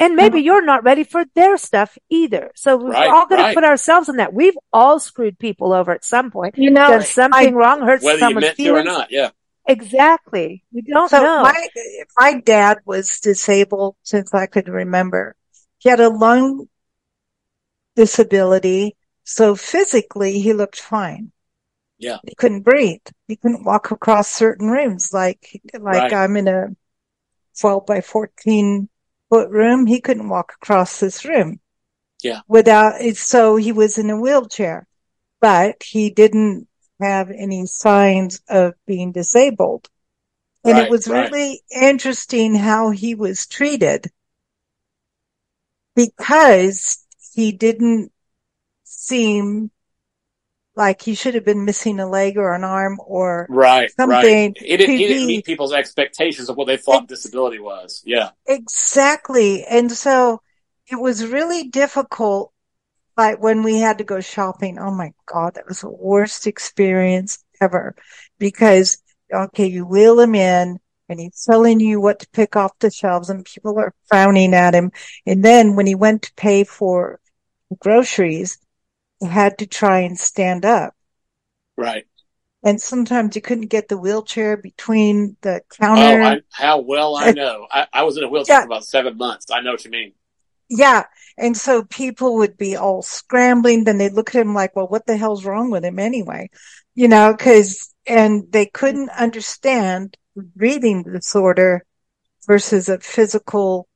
And maybe mm-hmm. you're not ready for their stuff either. So we're right, all going right. to put ourselves in that. We've all screwed people over at some point. You know, done something I, wrong, hurt whether someone's you meant feelings. to or not. Yeah. Exactly. We don't so know. My, my dad was disabled since I could remember. He had a lung disability. So physically he looked fine. Yeah. He couldn't breathe. He couldn't walk across certain rooms like, like right. I'm in a 12 by 14 foot room. He couldn't walk across this room. Yeah. Without, it, so he was in a wheelchair, but he didn't have any signs of being disabled. And right, it was right. really interesting how he was treated because he didn't seem like he should have been missing a leg or an arm or right, something. Right. He, didn't, didn't meet people's expectations of what they thought disability was. Yeah. Exactly. And so it was really difficult. Like when we had to go shopping, oh my God, that was the worst experience ever because, okay, you wheel him in and he's telling you what to pick off the shelves and people are frowning at him. And then when he went to pay for groceries, had to try and stand up. Right. And sometimes you couldn't get the wheelchair between the oh, counter. Oh, I, how well I know. I, I was in a wheelchair yeah. for about seven months. I know what you mean. Yeah. And so people would be all scrambling. Then they'd look at him like, well, what the hell's wrong with him anyway? You know, cause, and they couldn't understand reading disorder versus a physical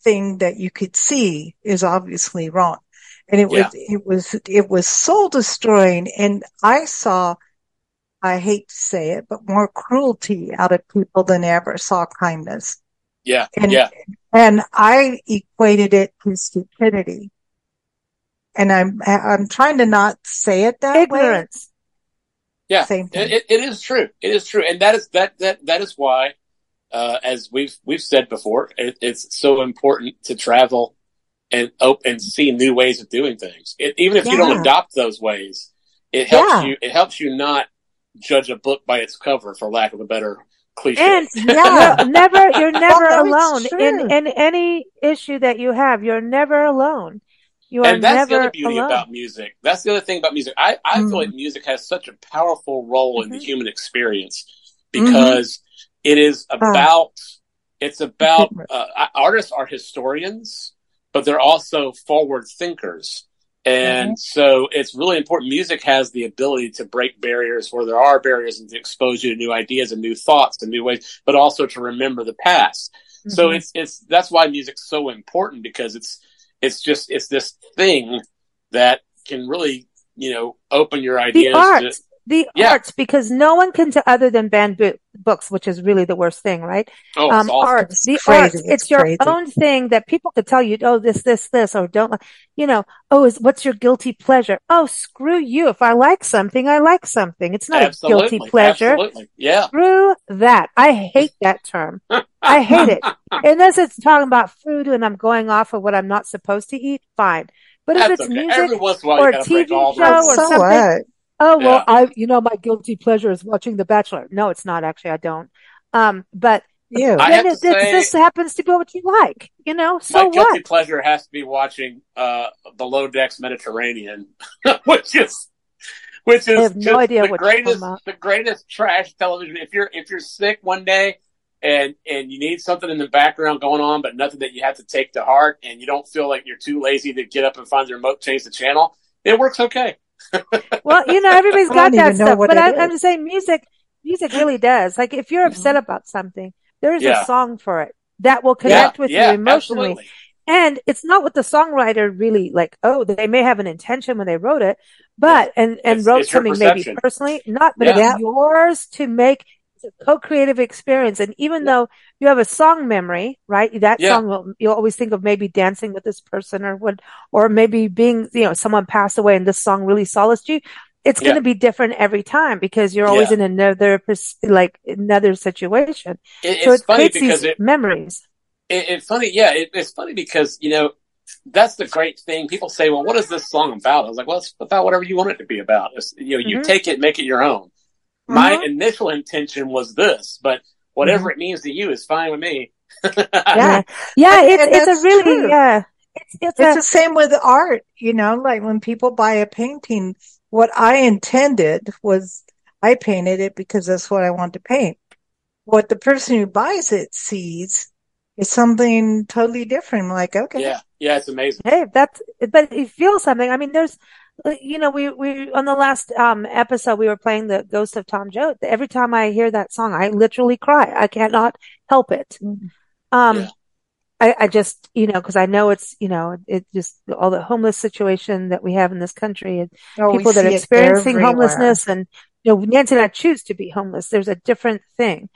thing that you could see is obviously wrong. And it yeah. was, it was, it was soul destroying. And I saw, I hate to say it, but more cruelty out of people than I ever saw kindness. Yeah. And, yeah. And I equated it to stupidity. And I'm, I'm trying to not say it that Ignorance. way. Yeah. Same thing. It, it is true. It is true. And that is, that, that, that is why, uh, as we've, we've said before, it, it's so important to travel and open and see new ways of doing things. It, even if yeah. you don't adopt those ways, it helps yeah. you. It helps you not judge a book by its cover, for lack of a better cliche. And [LAUGHS] yeah, never you're [LAUGHS] never alone in in any issue that you have. You're never alone. You are and that's the other beauty alone. about music. That's the other thing about music. I, I mm. feel like music has such a powerful role mm-hmm. in the mm-hmm. human experience because mm-hmm. it is about, it's about, uh, artists are historians but they're also forward thinkers. And mm-hmm. so it's really important. Music has the ability to break barriers where there are barriers and to expose you to new ideas and new thoughts and new ways, but also to remember the past. Mm-hmm. So it's, it's, that's why music's so important because it's, it's just, it's this thing that can really, you know, open your ideas. The art. To, the yeah. arts because no one can do other than ban books, which is really the worst thing, right? Oh, um, awesome. arts, the crazy. arts, it's, it's your crazy. own thing that people could tell you, oh, this, this, this, or don't, you know, oh, is what's your guilty pleasure? Oh, screw you. If I like something, I like something. It's not Absolutely. a guilty pleasure. Absolutely. Yeah. Screw that. I hate that term. [LAUGHS] I hate it. Unless it's talking about food and I'm going off of what I'm not supposed to eat, fine. But That's if it's okay. music or a TV show or so something, what? Oh, well, yeah. I, you know, my guilty pleasure is watching The Bachelor. No, it's not actually. I don't. Um, but yeah, then it, say, this happens to be what you like, you know, so my guilty pleasure has to be watching, uh, Below Decks Mediterranean, [LAUGHS] which is, which is no idea the greatest, the greatest trash television. If you're, if you're sick one day and, and you need something in the background going on, but nothing that you have to take to heart and you don't feel like you're too lazy to get up and find the remote, change the channel, it works okay well, you know, everybody's [LAUGHS] got that stuff, but I, am just saying music, music really does. Like if you're upset mm-hmm. about something, there's yeah. a song for it that will connect yeah, with yeah, you emotionally. Absolutely. And it's not what the songwriter really like. Oh, they may have an intention when they wrote it, but and and it's, wrote it's something maybe personally, not, but it's yours to make co-creative experience. And even though you have a song memory, right? That yeah. song will, you'll always think of maybe dancing with this person or what, or maybe being, you know, someone passed away and this song really solaced you. It's going to be different every time because you're always yeah. in another, like another situation. It, so it's it funny because it, memories. It, it's funny. Yeah. it's funny because, you know, that's the great thing. People say, well, what is this song about? I was like, well, it's about whatever you want it to be about. It's, you know, you mm-hmm. take it, make it your own. My mm-hmm. initial intention was this, but whatever mm-hmm. it means to you is fine with me. yeah, [LAUGHS] yeah, it's it's a really true. yeah. It's, it's, it's a, the same with art, you know, like when people buy a painting, what I intended was I painted it because that's what I want to paint. What the person who buys it sees is something totally different. Like, okay. Yeah. Yeah. It's amazing. Hey, that's, but it feels something. I mean, there's, you know, we, we, on the last, um, episode, we were playing the Ghost of Tom Joad. Every time I hear that song, I literally cry. I cannot help it. Mm-hmm. Um, yeah. I, I just, you know, cause I know it's, you know, it just all the homeless situation that we have in this country and oh, people that are experiencing homelessness and, you know, Nancy and I choose to be homeless. There's a different thing.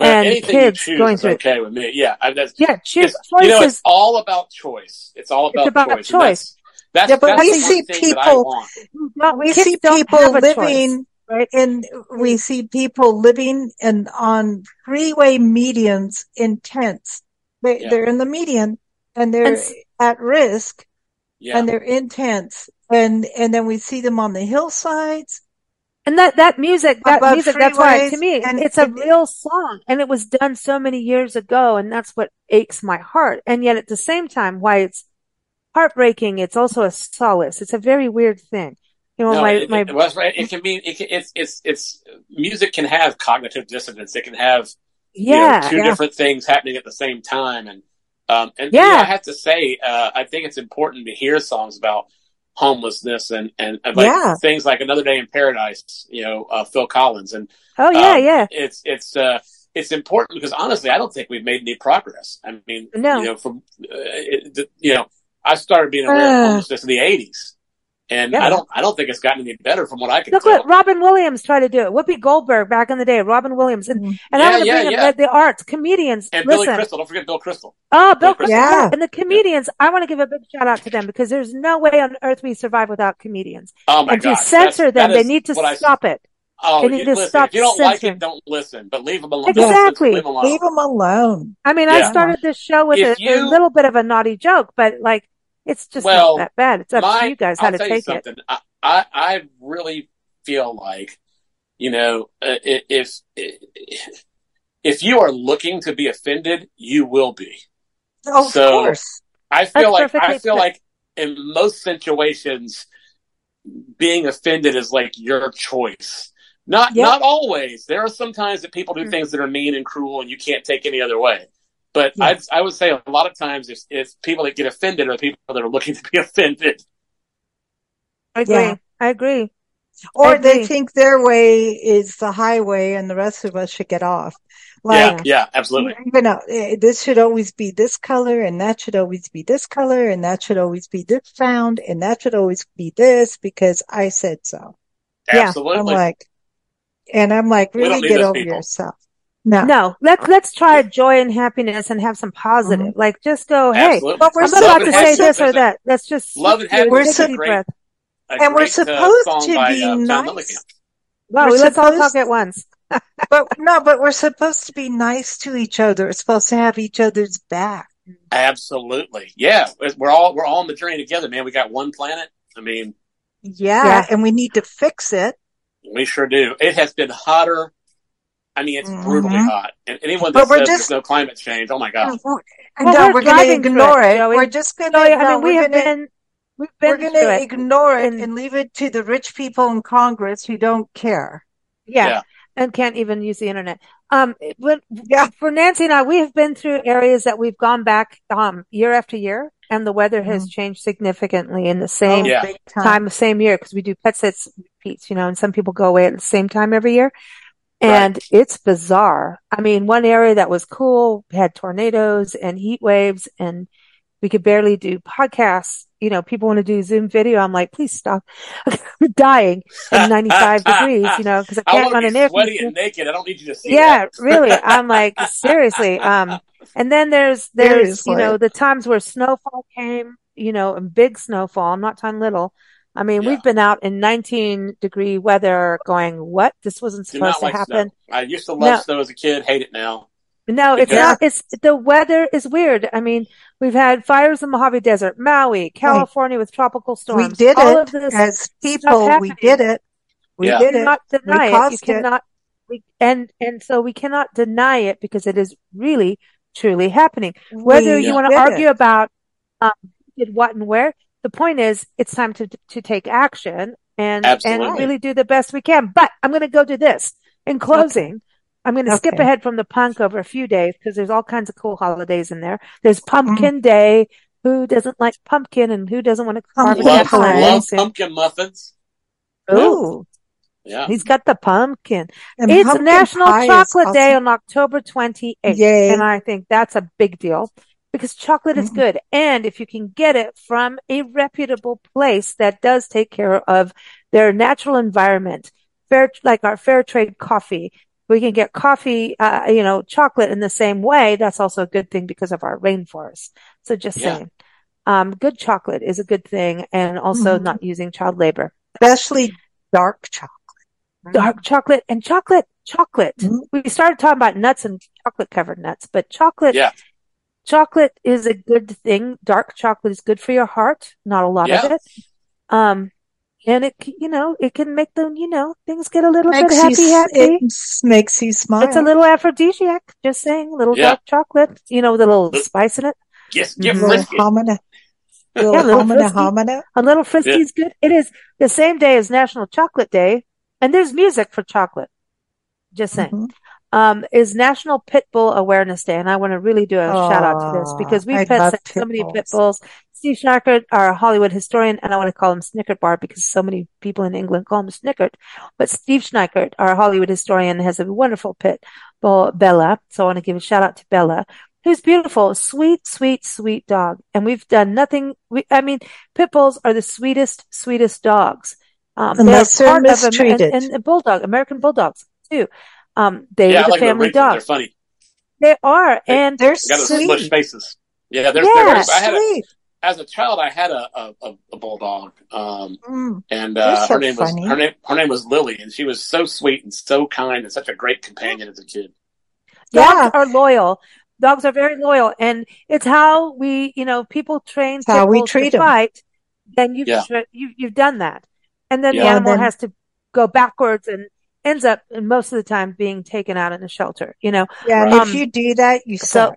Well, and kids going through okay with me. Yeah. I, yeah. Choose. choice You know, it's all about choice. It's all about, it's about choice. choice. That's, yeah, but that's we see people. we see people living, right? And we see people living in on freeway medians in tents. They, yeah. They're in the median and they're and, at risk, yeah. and they're in tents. And and then we see them on the hillsides and that, that music, that music, that's why to me, and it's a real song and it was done so many years ago. And that's what aches my heart. And yet at the same time, why it's heartbreaking, it's also a solace. It's a very weird thing. You know, no, my, it, my, it, was, right. it can be, it can, it's, it's, it's, music can have cognitive dissonance. It can have, yeah, you know, two yeah. different things happening at the same time. And, um, and yeah, I have to say, uh, I think it's important to hear songs about homelessness and, and, and like yeah. things like Another Day in Paradise, you know, uh, Phil Collins. And oh yeah, um, yeah, it's it's uh, it's important because honestly, I don't think we've made any progress. I mean, no. you know, from uh, it, you know, I started being aware of homelessness in the '80s, and yeah. I don't, I don't think it's gotten any better from what I can Look tell. what Robin Williams tried to do. Whoopi Goldberg back in the day, Robin Williams. And, mm. and yeah, I want to yeah, bring yeah. up the arts, comedians. And Listen. Billy Crystal. Don't forget Bill Crystal. Oh, Bill, Bill Crystal. Yeah. And the comedians, I want to give a big shout out to them because there's no way on earth we survive without comedians. Oh my and gosh. to censor That's, them, they need to stop I, it. Oh, they need to listen, stop if you don't censoring. like it, don't listen, but leave them alone. Exactly. Leave them alone. Leave them alone. I mean, I started this show with a, you, a, little bit of a naughty joke, but like, it's just well, not that bad. It's up my, to you guys how I'll to take it. I, I, I really feel like, you know, uh, if, if, if you are looking to be offended, you will be. Oh, so of course. I feel That's like, I feel like in most situations, being offended is like your choice. Not, yep. not always. There are some times that people do mm-hmm. things that are mean and cruel and you can't take any other way. But I, I would say a lot of times it's, if people that get offended are people that are looking [LAUGHS] to be offended. I agree. Yeah. I agree. Or I agree. they think their way is the highway and the rest of us should get off. Like, yeah, yeah, absolutely. You know, eh, this should always be this color and that should always be this color and that should always be this sound and that should always be this because I said so. Absolutely. Yeah, I'm like, and I'm like, really get over people. yourself. No, no. Let's let's try joy and happiness and have some positive. Mm-hmm. Like, just go, hey, Absolutely. But we're I'm about to say this or that. Let's just love and happiness. We're, breath and we're uh, supposed uh, to be uh, nice. Well, we're let's all talk at once. [LAUGHS] but no, but we're supposed to be nice to each other. We're supposed to have each other's back. Absolutely, yeah. We're all we're all on the journey together, man. We got one planet. I mean, yeah, yeah. and we need to fix it. We sure do. It has been hotter. I mean, it's mm-hmm. brutally hot. And anyone that says just, there's no climate change, oh my god. Well, no, we're, we're going to ignore it. it. We're just going to. I mean, we have gonna, been We've We're going to ignore it and, and, leave it to the rich people in Congress who don't care. Yeah. yeah. And can't even use the internet. Um, but yeah. for Nancy and I, we have been through areas that we've gone back, um, year after year and the weather has mm. changed significantly in the same oh, yeah. time, the same year because we do pet sits repeats, you know, and some people go away at the same time every year. And right. it's bizarre. I mean, one area that was cool had tornadoes and heat waves and we could barely do podcasts. You know, people want to do Zoom video. I'm like, please stop. [LAUGHS] I'm dying in [LAUGHS] 95 degrees, you know, because I can't I run an air sweaty and naked. I don't need you to see Yeah, really. I'm [LAUGHS] like, seriously. Um, and then there's, there's, seriously. you know, the times where snowfall came, you know, and big snowfall. I'm not talking little. I mean, yeah. we've been out in 19 degree weather going, what? This wasn't supposed to like happen. Snow. I used to love no. snow as a kid, hate it now. No, it's not. It's the weather is weird. I mean, we've had fires in the Mojave Desert, Maui, California with tropical storms. We did All it as people. We did it. We yeah. did it. Deny we it. You cannot. We, and and so we cannot deny it because it is really truly happening. Whether we you want to argue it. about um, did what and where, the point is it's time to to take action and Absolutely. and really do the best we can. But I'm going to go to this in closing. Okay. I'm going to okay. skip ahead from the punk over a few days because there's all kinds of cool holidays in there. There's Pumpkin mm. Day. Who doesn't like pumpkin and who doesn't want to carve love, love pumpkin muffins. Ooh. Yeah. He's got the pumpkin. And it's pumpkin National Chocolate awesome. Day on October 28th. Yay. And I think that's a big deal because chocolate mm-hmm. is good. And if you can get it from a reputable place that does take care of their natural environment, fair, like our fair trade coffee, we can get coffee, uh, you know, chocolate in the same way. That's also a good thing because of our rainforest. So just yeah. saying. Um, good chocolate is a good thing and also mm-hmm. not using child labor. Especially dark chocolate. Dark chocolate and chocolate, chocolate. Mm-hmm. We started talking about nuts and chocolate covered nuts, but chocolate, yeah. Chocolate is a good thing. Dark chocolate is good for your heart. Not a lot yeah. of it. Um, and it, you know, it can make them, you know, things get a little makes bit happy, you, happy. It makes you smile. It's a little aphrodisiac. Just saying, a little yeah. dark chocolate, you know, with a little spice in it. Yes, get mm-hmm. [LAUGHS] little homina. Little yeah, little homina, homina. A little frisky's yeah. good. It is the same day as National Chocolate Day, and there's music for chocolate. Just saying. Mm-hmm um, is National Pit Bull Awareness Day, and I want to really do a shout out to this because we've had so many pit bulls. Steve Schneikert, our Hollywood historian, and I want to call him Snickert Bar because so many people in England call him Snickert. But Steve Schneikert, our Hollywood historian, has a wonderful pit bull, Bella. So I want to give a shout out to Bella, who's beautiful, sweet, sweet, sweet dog. And we've done nothing. We, I mean, pit bulls are the sweetest, sweetest dogs. Um, Unless they're part mistreated. Of, and, and bulldog, American bulldogs too. Um, they yeah, are the like family dog. They're funny. They are, they, and they're got sweet. smush faces. Yeah, they're, yeah, they're I had a, as a child, I had a, a, a bulldog, um, mm, and uh, so her name funny. was her name her name was Lily, and she was so sweet and so kind and such a great companion as a kid. Dogs yeah. are loyal. Dogs are very loyal, and it's how we, you know, people train how we treat to them. fight. Then you've yeah. you, you've done that, and then yeah. the animal then, has to go backwards and ends up most of the time being taken out in a shelter, you know? Yeah. Um, if you do that, you suck. So,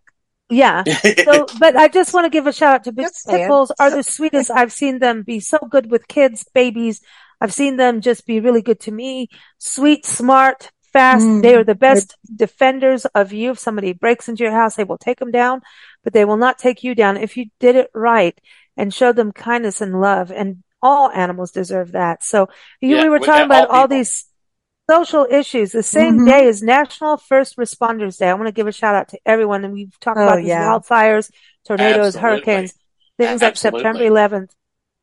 yeah. so, [LAUGHS] but I just want to give a shout out to pit bulls are the sweetest. I've seen them be so good with kids, babies. I've seen them just be really good to me. Sweet, smart, fast. Mm, they are the best defenders of you. If somebody breaks into your house, they will take them down, but they will not take you down if you did it right and show them kindness and love. And all animals deserve that. So you, yeah, we were talking about all, all these social issues. The same mm-hmm. day is National First Responders Day. I want to give a shout out to everyone. And we've talked oh, about these yeah. wildfires, tornadoes, Absolutely. hurricanes, things Absolutely. like September 11th.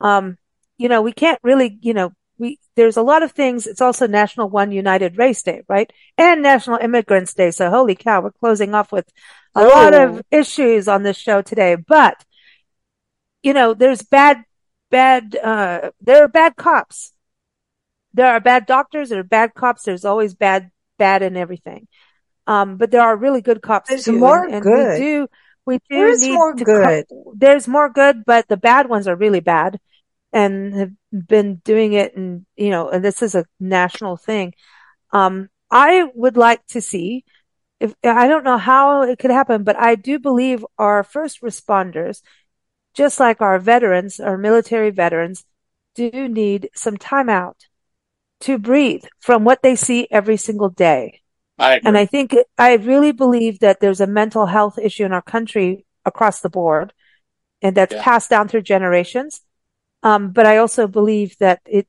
Um, you know, we can't really, you know, we, there's a lot of things. It's also National One United Race Day, right? And National Immigrants Day. So holy cow, we're closing off with a oh. lot of issues on this show today. But, you know, there's bad, bad, uh, there are bad cops there are bad doctors, there are bad cops. There's always bad, bad in everything. Um, but there are really good cops there's too. more and, and good. we do, we do there's need more to good. Co- there's more good, but the bad ones are really bad and have been doing it. And, you know, and this is a national thing. Um, I would like to see if, I don't know how it could happen, but I do believe our first responders, just like our veterans, our military veterans, do need some time out to breathe from what they see every single day. I and I think I really believe that there's a mental health issue in our country across the board and that's yeah. passed down through generations. Um, but I also believe that it,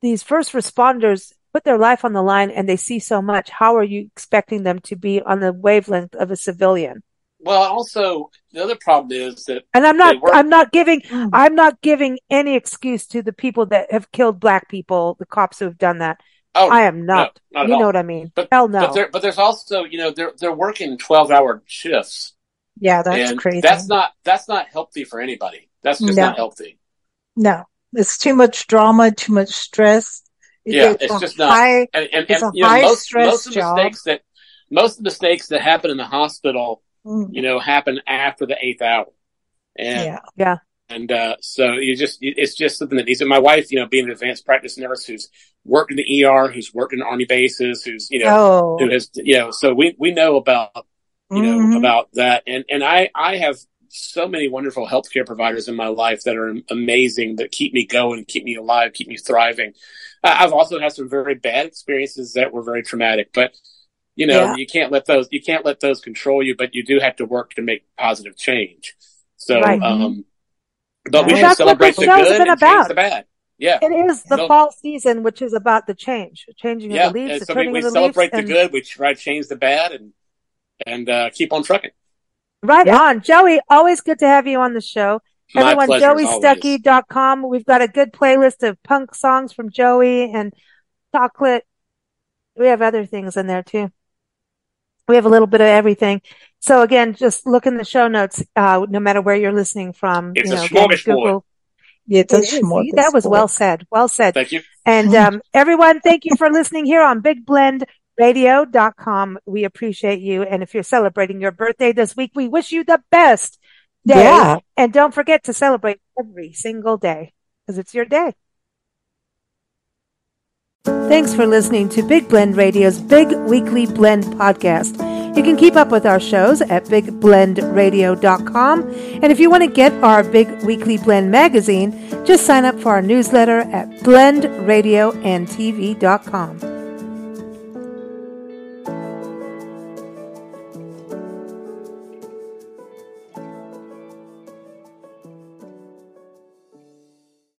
these first responders put their life on the line and they see so much. How are you expecting them to be on the wavelength of a civilian? Well, also the other problem is that, and I'm not, I'm not giving, mm. I'm not giving any excuse to the people that have killed black people, the cops who have done that. Oh, I am not. No, not you know what I mean? But, Hell no. But, there, but, there's also, you know, they're they're working 12 hour shifts. Yeah, that's crazy. That's not that's not healthy for anybody. That's just no. not healthy. No, it's too much drama, too much stress. Yeah, it's, it's just not. High, and, and, it's and, a high know, most, stress most of the job. mistakes that most of the mistakes that happen in the hospital mm. you know, happen after the eighth hour. And, yeah. Yeah. And, uh, so you just, it's just something that needs, and my wife, you know, being an advanced practice nurse who's worked in the ER, who's worked in army bases, who's, you know, oh. who has, you know, so we, we know about, you know, mm-hmm. about that. And, and I, I have so many wonderful healthcare providers in my life that are amazing, that keep me going, keep me alive, keep me thriving. I've also had some very bad experiences that were very traumatic, but you know, yeah. you can't let those you can't let those control you, but you do have to work to make positive change. So, right. um, but we should celebrate the good and about. change the bad. Yeah, it is the so, fall season, which is about the change, changing yeah, of the leaves. so we, we celebrate the, the good, we try to change the bad, and and uh, keep on trucking. Right yeah. on, Joey. Always good to have you on the show. My Everyone, joeystuckey.com. We've got a good playlist of punk songs from Joey and chocolate. We have other things in there too. We have a little bit of everything. So again, just look in the show notes, uh, no matter where you're listening from. It's you know, a smorgasbord. Yeah, it is. That was well said. Well said. Thank you. And um, everyone, thank you for listening here on BigBlendRadio.com. We appreciate you. And if you're celebrating your birthday this week, we wish you the best day. Yeah. And don't forget to celebrate every single day because it's your day. Thanks for listening to Big Blend Radio's Big Weekly Blend podcast. You can keep up with our shows at bigblendradio.com. And if you want to get our Big Weekly Blend magazine, just sign up for our newsletter at blendradioandtv.com.